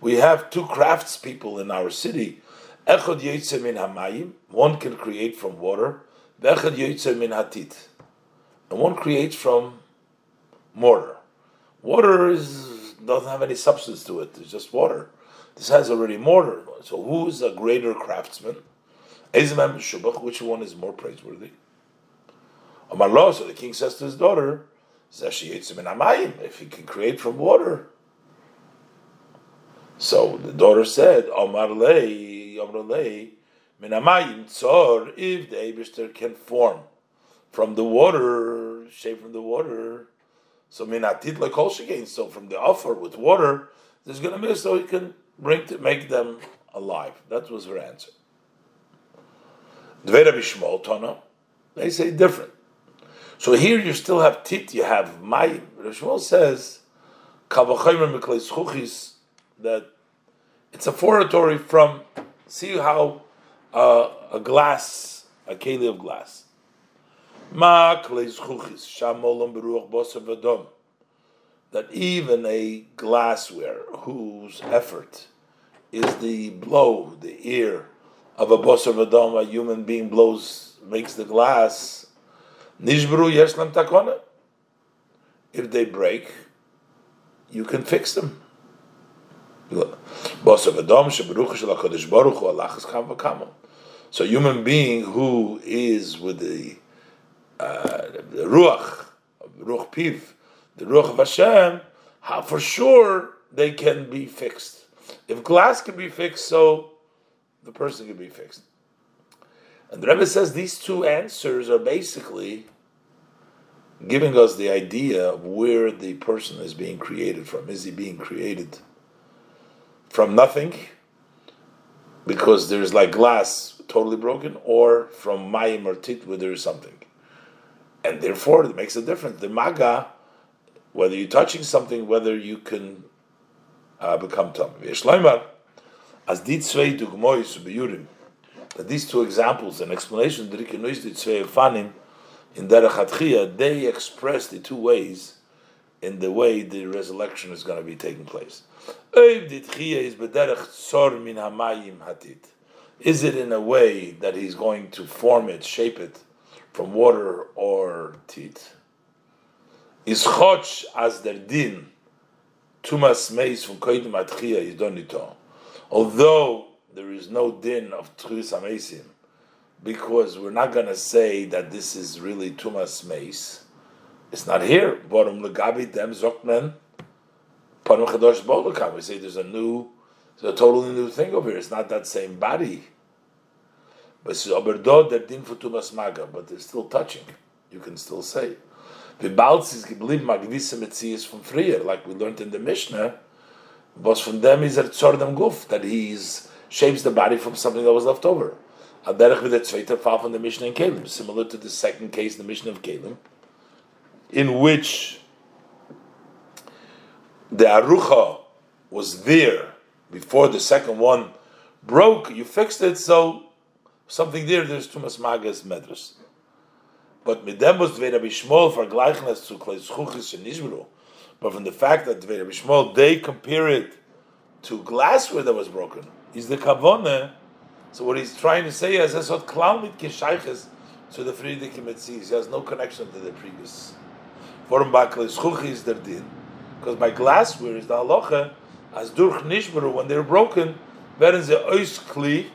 We have two craftspeople in our city. Echad Yotzim min Hamayim, one can create from water, Echad Yotzim min Hatit, and one creates from mortar. Water is, doesn't have any substance to it, it's just water. This has already mortar. So who is a greater craftsman? Which one is more praiseworthy? So the king says to his daughter, if he can create from water. So the daughter said, if the Abishter can form from the water, shape from the water, so so from the offer with water, there's going to be so he can bring to make them alive. That was her answer. Tono, they say different. So here you still have tit, you have my. Rishmol says, that it's a foratory from, see how uh, a glass, a keli of glass. That even a glassware whose effort is the blow, the ear of a bosser vadom, a human being blows, makes the glass Nishbru yeshlam takona. If they break, you can fix them. So a human being who is with the, uh, the ruach, ruach piv, the ruach of Hashem, how for sure they can be fixed. If glass can be fixed, so the person can be fixed. And the Rebbe says these two answers are basically giving us the idea of where the person is being created from. Is he being created from nothing, because there's like glass totally broken, or from mayim or tit where there is something? And therefore, it makes a difference. The maga, whether you're touching something, whether you can uh, become tam. As that these two examples and explanation, the rikenois dit zwei fanim, in Derech they express the two ways in the way the resurrection is going to be taking place. Is it in a way that he's going to form it, shape it from water or teeth? Is choch as der din tumas meis from koidim atchia is donito. Although there is no din of tchus amesim, because we're not going to say that this is really tumas meis. It's not here. Borum legabi dem zokmen parum chadosh. We say there's a new, there's a totally new thing over here. It's not that same body. But it's oberdo der din for tumas maga, but they're still touching. You can still say. The Balz is geblieben magdisse metzies from freer, like we learned in the Mishnah. Was from them is er tzordem guf that he's shapes the body from something that was left over. Aderech with the zweite fall from the Mishnah in Kalim, similar to the second case the Mishnah of Kalim in which the arucha was there before the second one broke, you fixed it, so something there, there's too much magas medras. But midem was Dvei Bishmol for gleichnes to Kleis Chuchis and Nishbru. But from the fact that Dvei Bishmol, they compare it to glassware that was broken, is the kavone. So what he's trying to say is, that's what Klaumit Kishayches to the Friedrich Metzies. He has no connection to the previous. Warum bakle is der din? Because by glassware is the halacha as durch nishmeru when they're broken, werden ze ois kli.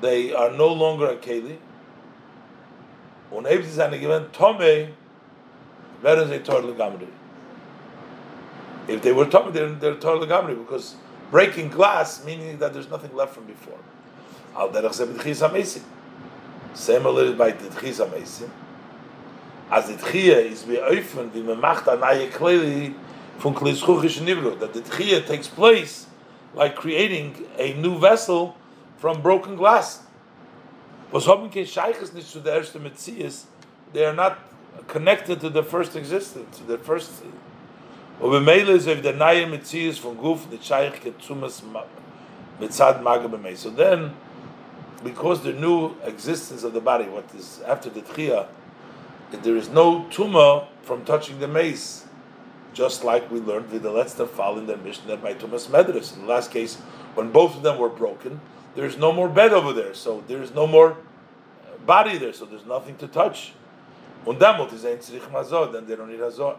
They are no longer a keli. Und eben sie seine gewinn tome, werden sie tor legamri. If they were tome, they're, they're tor legamri because breaking glass meaning that there's nothing left from before. Al derech. Same a little by the tchis ha-mesim as the tchia is be open wie man macht a neue kleli von klischuchish nivro that the tchia takes place like creating a new vessel from broken glass was haben kein scheiches nicht zu der erste metzias they are not connected to the first existence to the first und be mail is er if the neue metzias von guf the scheich getzumas mitzad magbe so then because the new existence of the body what is after the tchia there is no tumah from touching the mace, just like we learned with the letzter fall in the Mishnah by Tumas Medras. In the last case, when both of them were broken, there's no more bed over there, so there's no more body there, so there's nothing to touch. Und damit ist ein Mazor, then they don't need Hazor.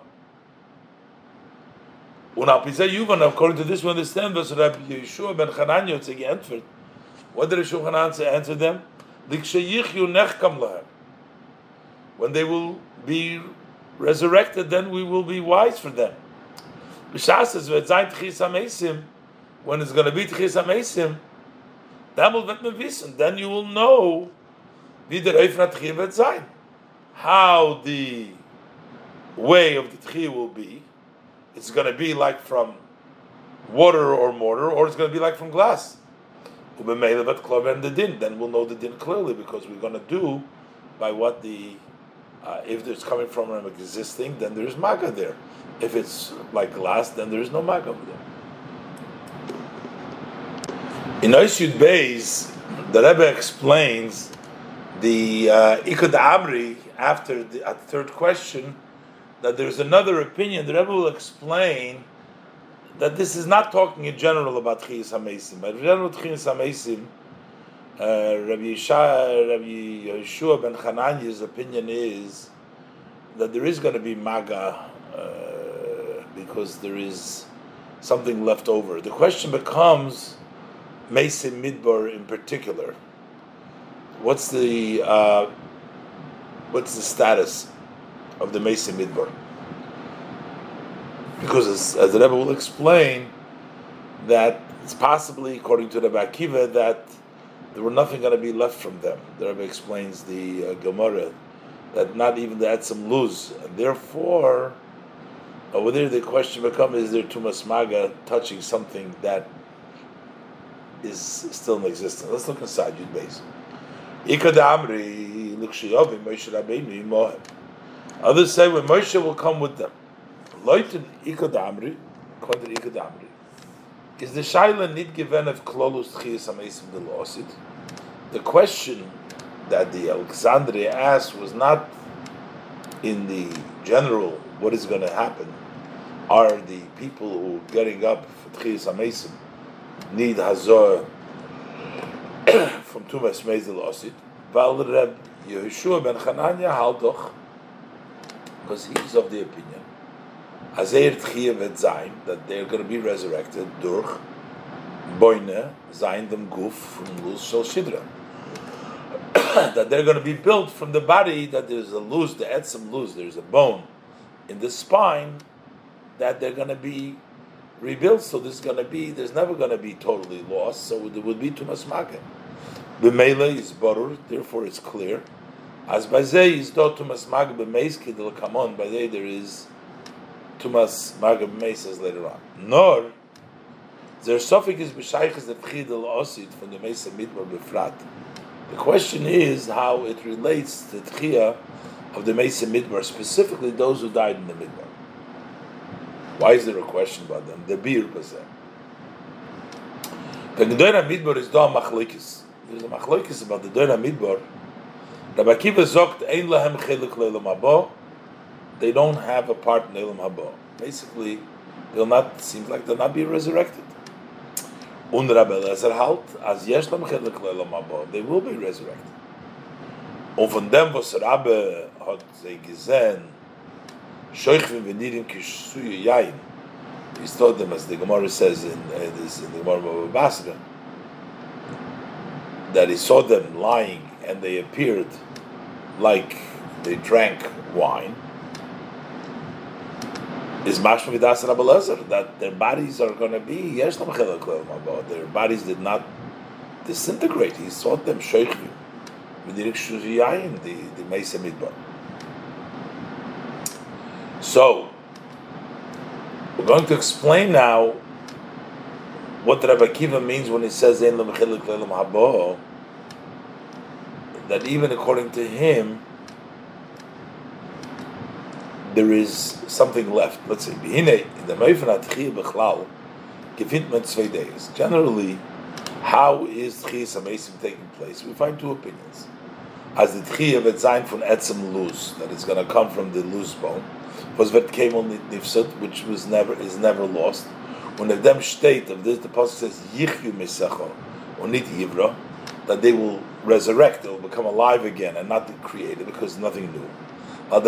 According to this, we understand, was Yeshua ben. What did Yeshua answer them? Likshayichyu nechkam lahem when they will be resurrected, then we will be wise for them. When it's going to be Tchis HaMesim, then you will know. How the way of the Tchir will be. It's going to be like from water or mortar, or it's going to be like from glass. Then we'll know the din clearly because we're going to do by what the uh, if it's coming from an existing, then there's maga there. If it's like glass, then there is no maga there. In Oisyud Beis, the Rebbe explains the uh, Ikud Amri after the third question that there's another opinion. The Rebbe will explain that this is not talking in general about Chiyas HaMesim, but in general Chiyas HaMesim uh, Rabbi, Yeshua, Rabbi Yeshua ben Chananya's opinion is that there is going to be maga uh, because there is something left over. The question becomes Mesim Midbar in particular. What's the uh, what's the status of the Mesim Midbar? Because as, as the Rebbe will explain, that it's possibly, according to the Akiva, that there were nothing going to be left from them. The Rebbe explains the uh, Gemara that not even the Etzim lose, and therefore over there the question becomes: Is there tumas maga touching something that is still in existence? Let's look inside Yud Beis. Others say when Moshe will come with them. Leuten Ikadamri, Ikadamri, is the shaila nit given of klolus tchias amesim de losit? The question that the Alexandria asked was not in the general what is going to happen are the people who are getting up for Tchias HaMesim need Hazor from Tumas Mezel Osid, Val Reb Yehoshua ben Chananya Haldoch, because he's of the opinion, Azer Tchia vet Zayin, that they're going to be resurrected, durch Boine, Zayin dem Guf, from Luz Shel Shidra. that they're going to be built from the body, that there's a luz, the etzem luz, there's a bone in the spine, that they're going to be rebuilt. So there's going to be, there's never going to be totally lost. So there would be tumas magen. The mele is borur, therefore it's clear. As by zay is do tumas magen b'meis kidel kamon. By zay there is tumas magen b'meis as later on. Nor there suffix is b'shayches the chidel osid from the mesa midbar befrat. The question is how it relates to Tchia of the Mesa Midbar, specifically those who died in the Midbar. Why is there a question about them? The Bir Bazeh. The Gedera Midbar is da Machlikis. There's a Machlikis about the Gedera Midbar. Rabbi Akiva zogt ein lahem chelik le'elam habo. They don't have a part in Elam habo. Basically, they'll not, seem like they'll not be resurrected. Und Rabbi Eliezer halt, als yesh lam chelik le'elam habo, they will be resurrected. Und von dem, was Rabbi hat sie gesehen, Shoichvim kishuyu yayin, he told them, as the Gemara says in, uh, this, in the Gemara of Basra, that he saw them lying and they appeared like they drank wine, is mashma v'das Rabbi that their bodies are going to be, yesh their bodies did not disintegrate. He saw them shoichvim. v'nirim kishuyu the, the Mesa Midbar. So, we're going to explain now what Rabbi Kiva means when he says. That even according to him, there is something left. Let's say. Generally, how is tchiyas amesim taking place? We find two opinions. As the tchiyah sein von etzem luz, that is going to come from the loose bone was on nifsat, which was never is never lost. When the dem state of this, the pasuk says yichyu misecho yivra, that they will resurrect, they will become alive again and not be created because nothing new. Because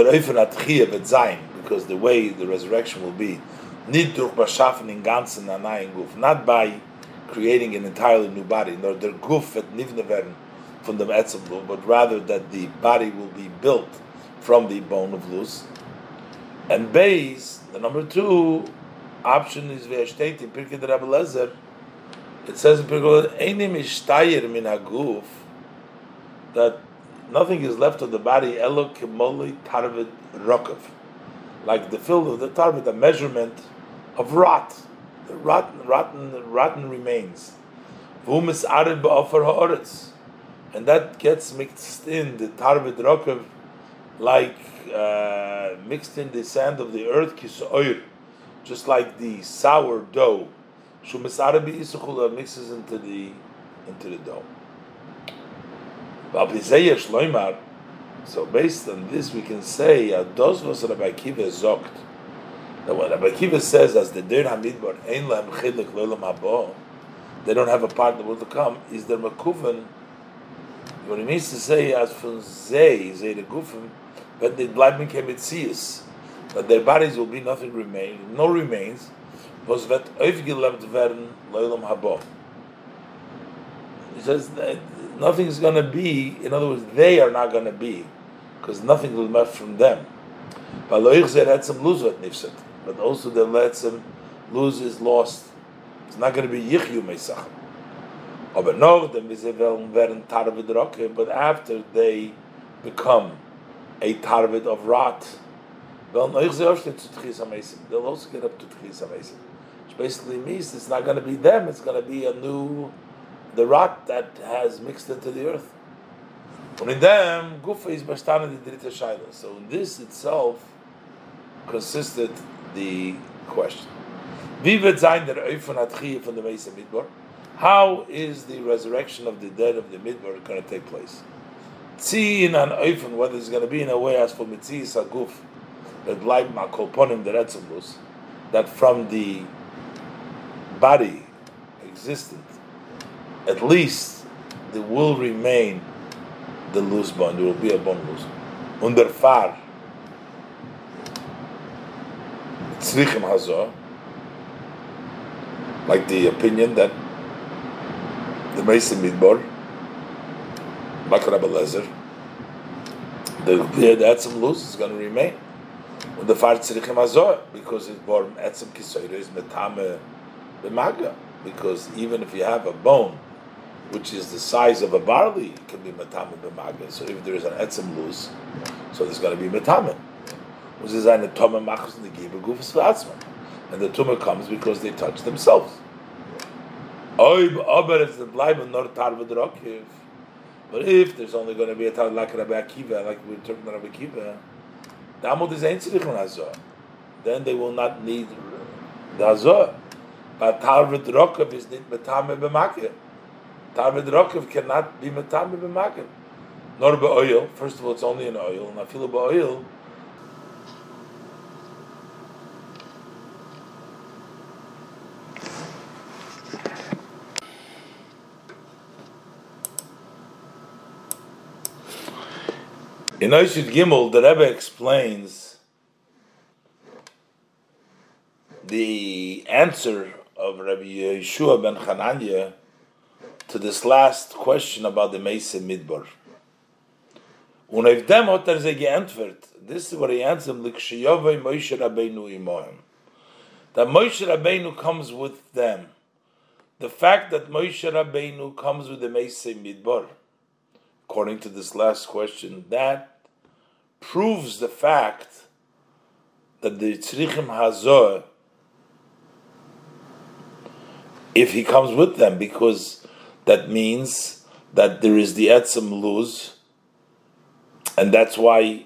the way the resurrection will be, not by creating an entirely new body, nor der guf et from the etzem but rather that the body will be built from the bone of luz, and base, the number two option is Ve'ashteit in Pirkei Rabbi Lezer. It says in Pirkei Einim ishtayir min haguf that nothing is left of the body elo kimoli tarvid rokov, like the fill of the tarvid, the measurement of rot, the rotten, rotten, rotten remains. Vumis arid ba'ofer ha'oretz, and that gets mixed in the tarvid rokov, like uh, mixed in the sand of the earth, kisoir, just like the sour dough. Shumisarabi isukula mixes into the into the dough. So based on this, we can say Ados was Rabbi Kiva zokt. That what Rabbi Kiva says as the dir hamidbar ein they don't have a part that will come. Is their makuven? What it means to say as from zay zay the gufim but the bleiben kemitzias, that their bodies will be nothing remain, no remains, was that aufgelebt werden leilam habo. He says that nothing is going to be. In other words, they are not going to be, because nothing will left from them. But but also the etzem lose is lost. It's not going to be yichyu meisach. Oh, Tarvid but after they become a tarvet of rot. They'll also get up to Tchis HaMesim. Which basically means it's not going to be them, it's going to be a new, the rot that has mixed into the earth. So this itself consisted the question. How is the resurrection of the dead of the Midbar going to take place? Tziin an oifen, whether it's going to be in a way as for mitzis aguf, that like makolponim the retzavus, that from the body existent, at least there will remain the loose bone. There will be a bone loose. Under far tzrichim hazor, like the opinion that the Mason Midbar, Makar Lezer, the the etzem loose is going to remain. When the far tzrichim hazor, because it's born etzem kisoyre is metame b'maga, because even if you have a bone which is the size of a barley, it can be metame b'maga. So if there is an etzem loose, so there's going to be metame. And the tumor comes because they touch themselves. Aber it's the bleiben nor tarva drokiv. But if there's only going to be a tarva like Rabbi Akiva, like we interpret Rabbi Akiva, the is ein tzirich hazor. Then they will not need the hazor. But tarva drokiv is not metame b'makir. Tarva drokiv cannot be metame b'makir. Nor oil. First of all, it's only an oil. And I feel In Oishid Gimel, the Rebbe explains the answer of Rabbi Yeshua ben Chananya to this last question about the Mesa Midbar. Und auf dem hat er geantwortet, this is what he answered, Likshiyovai Moshe Rabbeinu imohem. That Moshe Rabbeinu comes with them. The fact that Moshe Rabbeinu comes with the Mesa Midbar, according to this last question, that proves the fact that the Tzrichim Hazor, if he comes with them, because that means that there is the Etzem luz, and that's why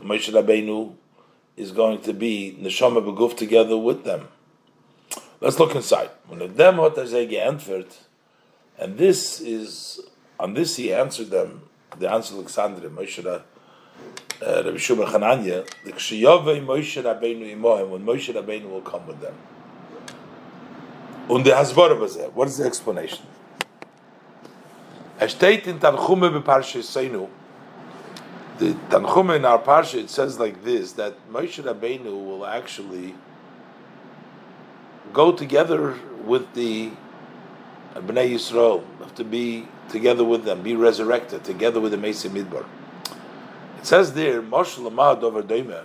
Moshe Rabbeinu is going to be Neshama Beguf together with them. Let's look inside. And this is on this he answered them. The answer Alexander Moshe uh, Rabbi the Kshiyove Moshe Rabbeinu imohim, when Moshe Rabbeinu will come with them. Und der Hasbara was. What is the explanation? Er steht in Tanchume beParsha Seinu. The Tanchume in our Parsha, it says like this, that Moshe Rabbeinu will actually go together with the Bnei Yisrael, have to be together with them, be resurrected together with the Mesa Midbar. It says there, Moshe Lamad Doimer.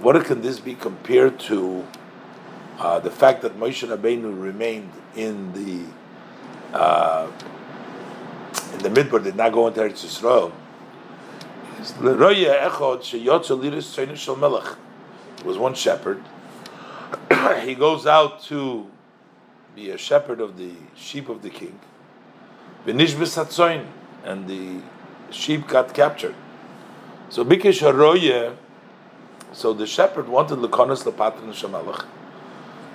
What can this be compared to uh, the fact that Moshe Rabbeinu remained in the uh, in the Midbar, did not go into Eretz Yisrael? It was one shepherd. he goes out to be a shepherd of the sheep of the king. And the sheep got captured. So Bikish Haroye, so the shepherd wanted Lakonis Lepatrin Shamelech.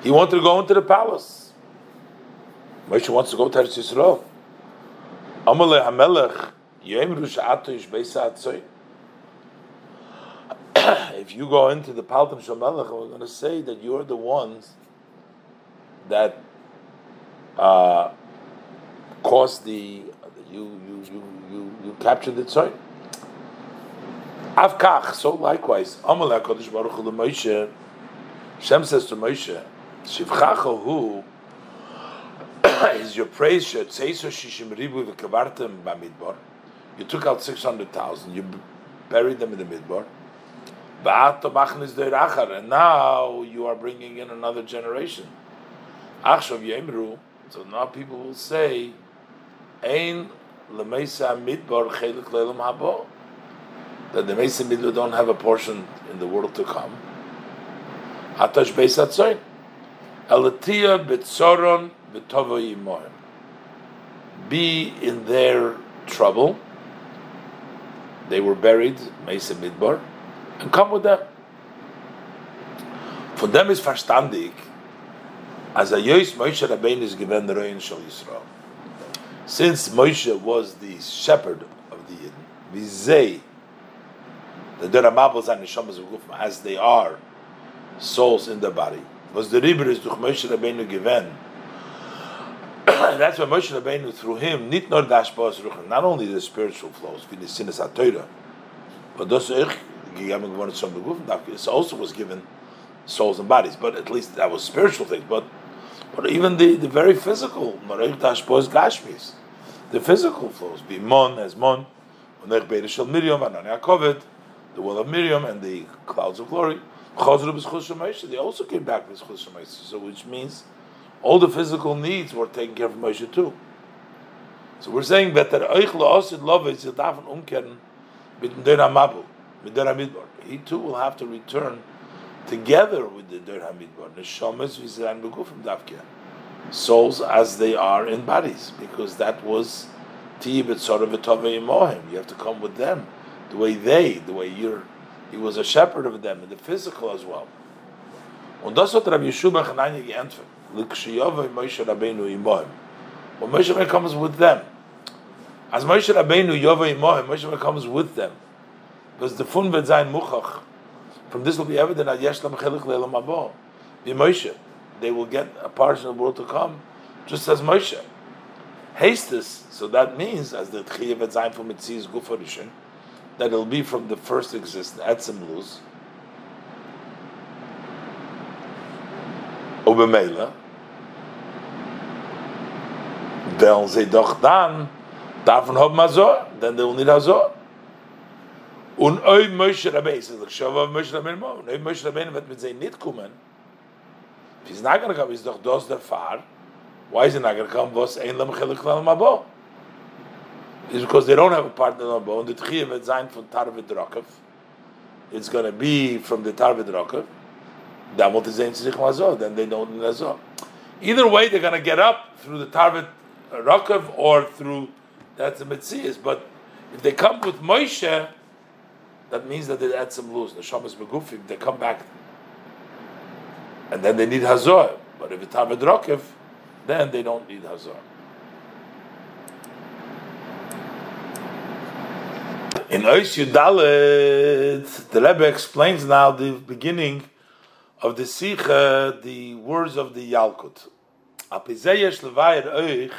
He wanted to go into the palace. Moshe wants to go to Eretz Yisrael. Amalei Hamelech, Yemru If you go into the Paltam Shamelech, we're going to say that you're the ones that uh, caused the you you you you, you captured the tzoy. Avkach, so likewise, Amalek Kodesh Baruch Hu Moshe, Shem says to Moshe, Shivchacho Hu is your praise Bamidbar. You took out six hundred thousand, you buried them in the midbar. And now you are bringing in another generation. Yemru. So now people will say, Ein Lemesa Midbar Chelik Lelam Habo. That the Mesa Midbar don't have a portion in the world to come. Hatash Beis Hatzoin. Elatia Betzoron Betovo. Be in their trouble. They were buried, Mesa Midbar, and come with them. For them is verstandig, as a Yois Moshe Rabbein is given the Rein Shal Yisrael since Moshe was the shepherd of the Yidden, Vizei The Deramabos and Neshamas Gufim, as they are souls in the body. Was the Riber is durch Moshe Rabbeinu given. That's why Moshe Rabbeinu through him, nit nur das not only the spiritual flows, die Sinnes HaTeure, but Begriffen, it also was given souls and bodies, but at least that was spiritual things, but but even the, the very physical, the physical flows, be Mon as Mon, the will of Miriam and the clouds of glory. They also came back with Chus so which means all the physical needs were taken care of Moshe too. So we're saying that. He too will have to return together with the Der Hamidbar. Neshamas v'ziran begufim davkia. Souls as they are in bodies, because that was sort of a You have to come with them, the way they, the way you're. He was a shepherd of them in the physical as well. Und das hat Rabbi Yeshua Chananya geantwortet. L'kshiyova Moshe Rabbeinu imohim. When Moshe Rabbeinu comes with them, as Moshe Rabbeinu Yova imohim, Moshe Rabbeinu comes with them. Because the fun wird sein muchach. From this will be evident that. They will get a portion of the world to come, just as Moshe. Hastes, so that means, as the wird sein from Mitzias Gufarishin, that it'll be from the first existence, Etzem Luz, Ubemela, wenn sie doch davon haben Azor, dann they will need Azor. Und oi Moshe Rabbeinu, so ich schaue auf Moshe Rabbeinu, und oi Moshe Rabbeinu wird mit sie nicht kommen, not going to come, ist doch das der Fahr, why is he not going come, ein Mabo? It's because they don't have a partner in Mabo, and the Tchiyah wird sein von Tarvit Rokov, it's going to be from the Tarvit Rokov, then they don't need Azor. Either way, they're going to get up through the Tarvit Rakav or through that's the Metzias. But if they come with Moshe, that means that they add some luz. The Shabbos Begufim, they come back, and then they need Hazor. But if it's Rakav, then they don't need Hazor. In Ois Yudalet, the Rebbe explains now the beginning of the Sikha, the words of the Yalkut. Apizeyesh levayir oich,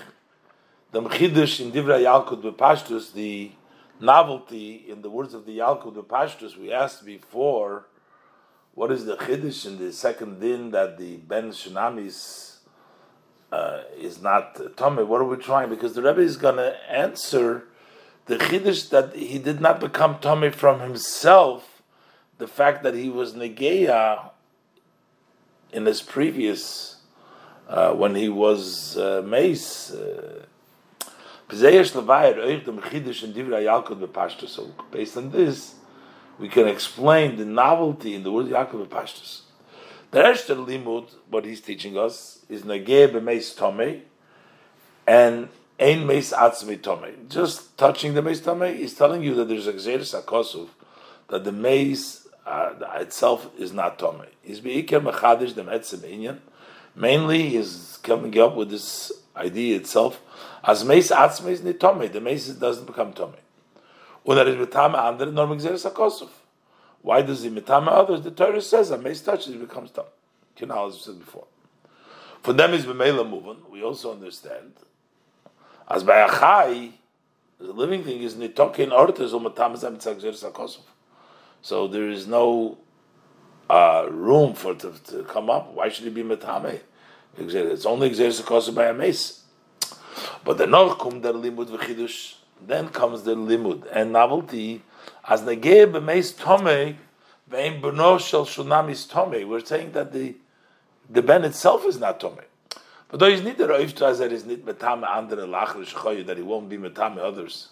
the Mchidush in Divra Yalkut bepashtus, the novelty in the words of the Yalkut bepashtus, we asked before, what is the Chiddush in the second din that the Ben Shunamis uh, is not Tommy? What are we trying? Because the Rebbe is going to answer the Chiddush that he did not become Tommy from himself, the fact that he was Negeya in his previous, uh, when he was uh, mace. Uh, based on this, we can explain the novelty in the word Yaakov Pashtus. The the limud, what he's teaching us, is Nageh b'meis tomei and ein meis atzmi tomei. Just touching the meis tomei is telling you that there's a gzeres akosuf, that the meis uh, itself is not Tomei. He's Be'ikir Mechadish Dem Inyan. Mainly, he's coming up with this idea itself. As Meis Atzme is not Tomei. The Meis doesn't become Tomei. Und er ist Metame andere, nor Megzeres HaKosov. Why does he Metame others? The Torah says that Meis touches, it becomes Tomei. Kinal, as we said before. For them is B'meila moving. We also understand. As by Achai, the living thing is Nitokin Ortes, or Metame Zem Tzagzeres HaKosov. So there is no uh, room for it to, to, come up. Why should it be metame? It's only exerted caused by a mace. But the kum der limud v'chidush. Then comes the limud and novelty as negeh b'meis tome ve'im b'no shel shunamis tome. We're saying that the the ben itself is not tome. But though he's not to as there is nit metame andere lachre that he won't be metame others.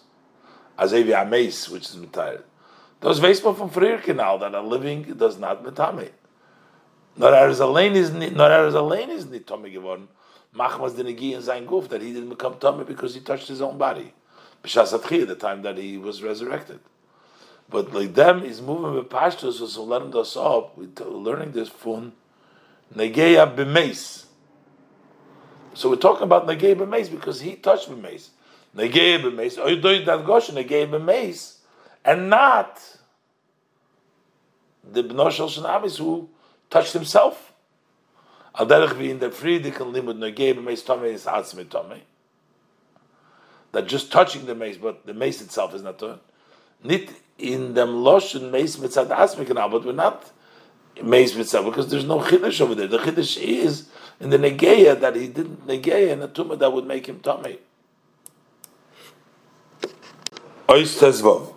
As evi ameis, which is metired. Das weiß from vom früher Kanal, that a living does not metame. Nor er is nor er is Tommy geworden. Mach was the Negi in sein Guf, that he didn't become Tommy because he touched his own body. B'shas Atchi, the time that he was resurrected. But like them, he's moving with pashtus, so learning this up, we're learning this from Negeya b'meis. So we're talking about Negeya b'meis because he touched b'meis. Negeya b'meis, or you do that gosh, Negeya b'meis, and not the Bnoshel Shanamis who touched himself. Al derech vi in der Friediken limud negei b'meis tomei is atzmi tomei. That just touching the mace, but the mace itself is not done. Nit in dem Loshen mace mitzad atzmi kanal, but we're not mace mitzad because there's no chiddush over there. The chiddush is in the negeya that he didn't negeya in a tumah that would make him tomei. Ois tezvov.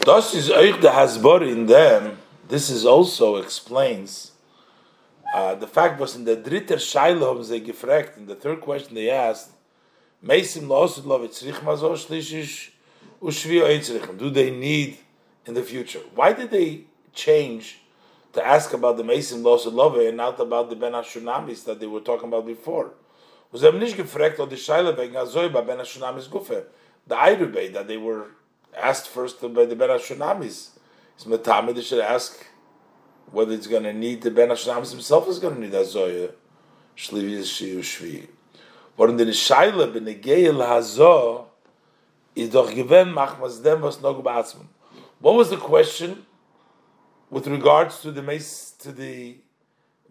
Das is euch the hasbor in them. This is also explains uh, the fact was in the dritter Shaila haben sie gefragt, in the third question they asked, mazo shlishish ushvi. Do they need in the future? Why did they change to ask about the Meisim lo'osud love and not about the Ben Ashunamis that they were talking about before? Was haben nicht gefragt, oder die Shaila wegen Azoi bei Ben Ashunamis gufe. The Eirubei that they were asked first by the Ben Ashunamis. It's Matame, they should ask whether it's going to need the Ben Hashanam himself is going to need Azoya, Shlivi Shiu Shvi. But in the Shaila, Benegeil Hazo, is doch given machmas dem was nog ba'atzmim. What was the question with regards to the mace, to the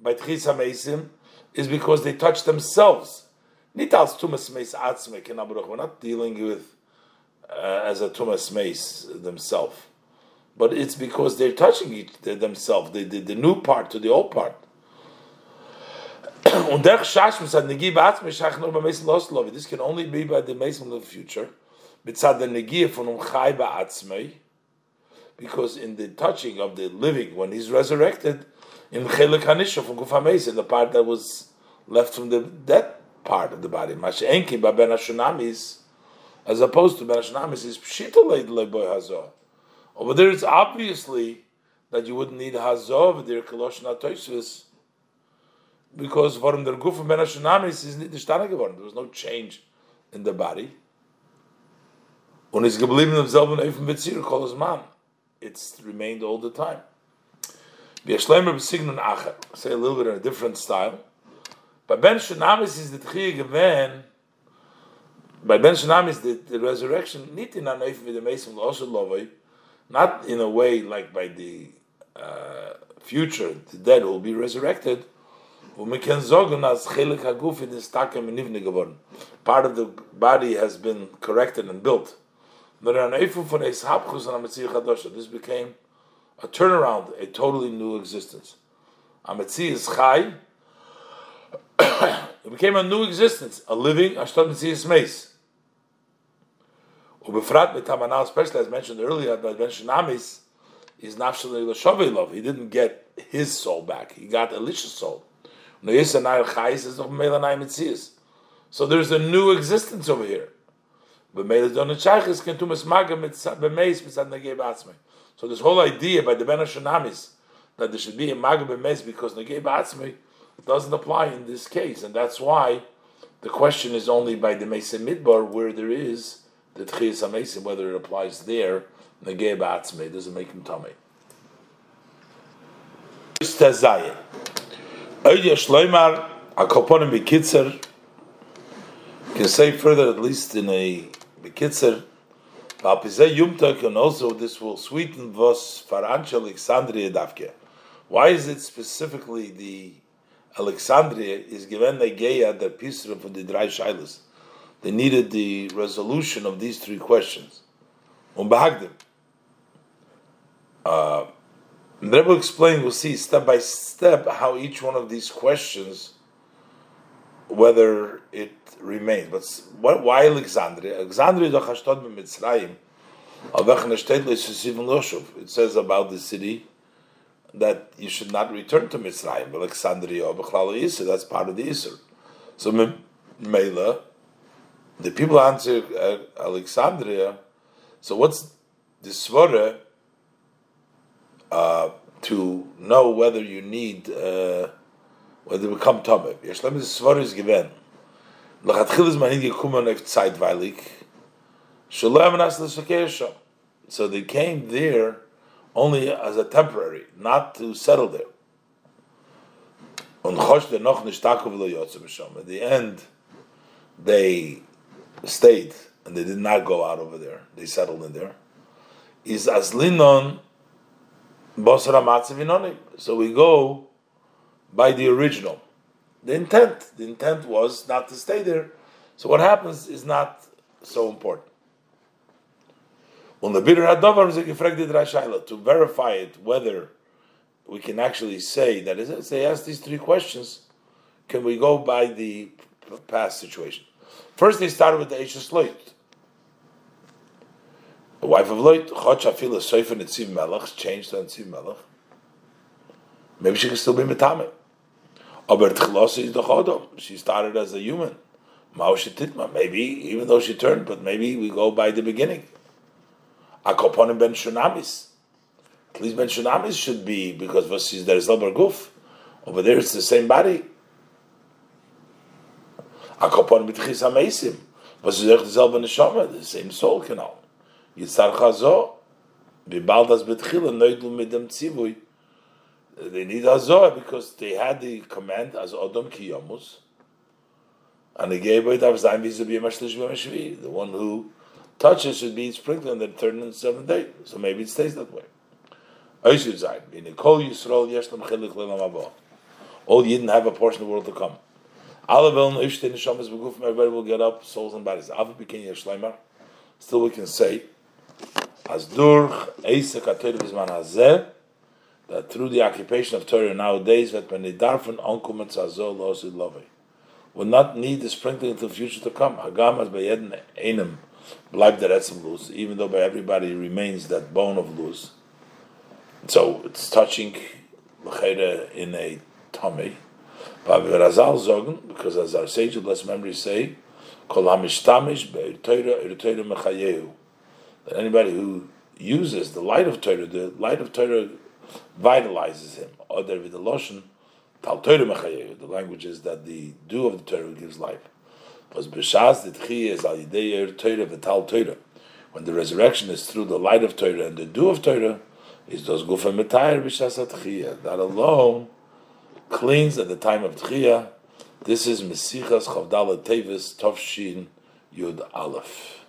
Baitchis HaMesim, is because they touch themselves. Nit als tumas mace atzme, we're not dealing with uh, as a tumas mace themselves but it's because they're touching each themselves, the, the, the new part to the old part. this can only be by the Mason of the future. Because in the touching of the living, when he's resurrected, in Chelik Hanisha from Kufa in the part that was left from the dead part of the body. Mashenki by Ben as opposed to Ben Hashunamis, is Pshita Leid Hazor. Over there, it's obviously that you wouldn't need hazov there koloshna toisvis because warum der guf von benashnamis is nicht stande geworden. There was no change in the body. Und ist geblieben im selben Eifen Bezir, kol man. It's remained all the time. Wir schleimer besignen acher. Say a little bit in a different style. Bei Ben Shanamis is the Tchiyah gewähn, bei Ben Shanamis, the, the resurrection, nicht in an Eifen wie der Meisem Loshe Lovoi, not in a way like by the uh, future, the dead will be resurrected. Part of the body has been corrected and built. This became a turnaround, a totally new existence. it became a new existence, a living Ashtad Metzias Meis. Ubefrat mitamanal, especially as mentioned earlier by Ben Shinamis, is nafshalei l'shavei He didn't get his soul back. He got Elisha's soul. So there's a new existence over here. So this whole idea by the Ben Shinamis that there should be a maga b'meis because negei ba'atzmei doesn't apply in this case, and that's why the question is only by the Mesa Midbar where there is the Tchiyas HaMesim, whether it applies there, Negei Ba'atzmei, doesn't make him Tomei. Tezayim. Oye Shloimar, Akoponim Bekitzer, can say further, at least in a Bekitzer, V'alpizeh Yumtak, and also this will sweeten vos Faranch Alexandria Davke. Why is it specifically the Alexandria is given the Geya, the Pisra for the dry Shilas? They needed the resolution of these three questions. Uh, the Rebbe explained, we'll see step by step how each one of these questions, whether it remains. But what, why Alexandria? Alexandria is Mitzrayim. It says about the city that you should not return to Mitzrayim, Alexandria, that's part of the Isser. So, Mela, the people answer uh, Alexandria. So what's the svara uh, to know whether you need uh, whether you become tameh? Yeshlem is svara is given. Lachatchil is. So they came there only as a temporary, not to settle there. At the end, they stayed and they did not go out over there. They settled in there. Is aslinon bosra matzavinoni. So we go by the original. The intent. The intent was not to stay there. So what happens is not so important. To verify it, whether we can actually say that is, they ask these three questions, can we go by the past situation? First, they started with the Eishes Loit. The wife of Loit, Chot Shafila Soifa Netziv Melech, changed to Netziv Melech. Maybe she can still be Metame. Aber Tchilosi is the Chodom. She started as a human. Titma. Maybe, even though she turned, but maybe we go by the beginning. Akoponim ben Shunamis. At least ben Shunamis should be, because there is Lobar Guf. Over there it's the same body. Akoponim b'tchis ha-meisim. Was ist echt dieselbe Neshama, the same soul canal. Yitzar chazo, v'baldas b'tchila, neudel mit dem tzivui. They need Hazor because they had the command as Odom Kiyomus, and they gave it up Zayin Vizabiyam Ashlish The one who touches should be sprinkled on the third and seventh day. So maybe it stays that way. Oishir Zayin. In Kol Yisrael Yeshlam Chilik Lelam Abba. All Yidden have a portion of the world to come. Alle Wellen Ushte Neshamas Begufim, everybody will get up, souls and bodies. Ava Bikin Yeshleimer. Still we can say, as durch Eisek HaTeir Bizman Hazeh, that through the occupation of Torah nowadays, that when they darfen onkumen tzazol losid love, will not need the sprinkling until future to come. Hagam as beyeden einem bleibt der etzem luz, even though by everybody remains that bone of luz. So it's touching in a tummy. Razal zogen, because as our sages of blessed memory say, er mechayehu. That anybody who uses the light of Torah, the light of Torah vitalizes him. The language is that the dew of the Torah gives life. Er Torah. When the resurrection is through the light of Torah and the dew of Torah, is those Gufa Metayr B'shas. That alone cleans at the time of Tchiyah. This is Mesichas Chavdala Tevis Tovshin Yud Aleph.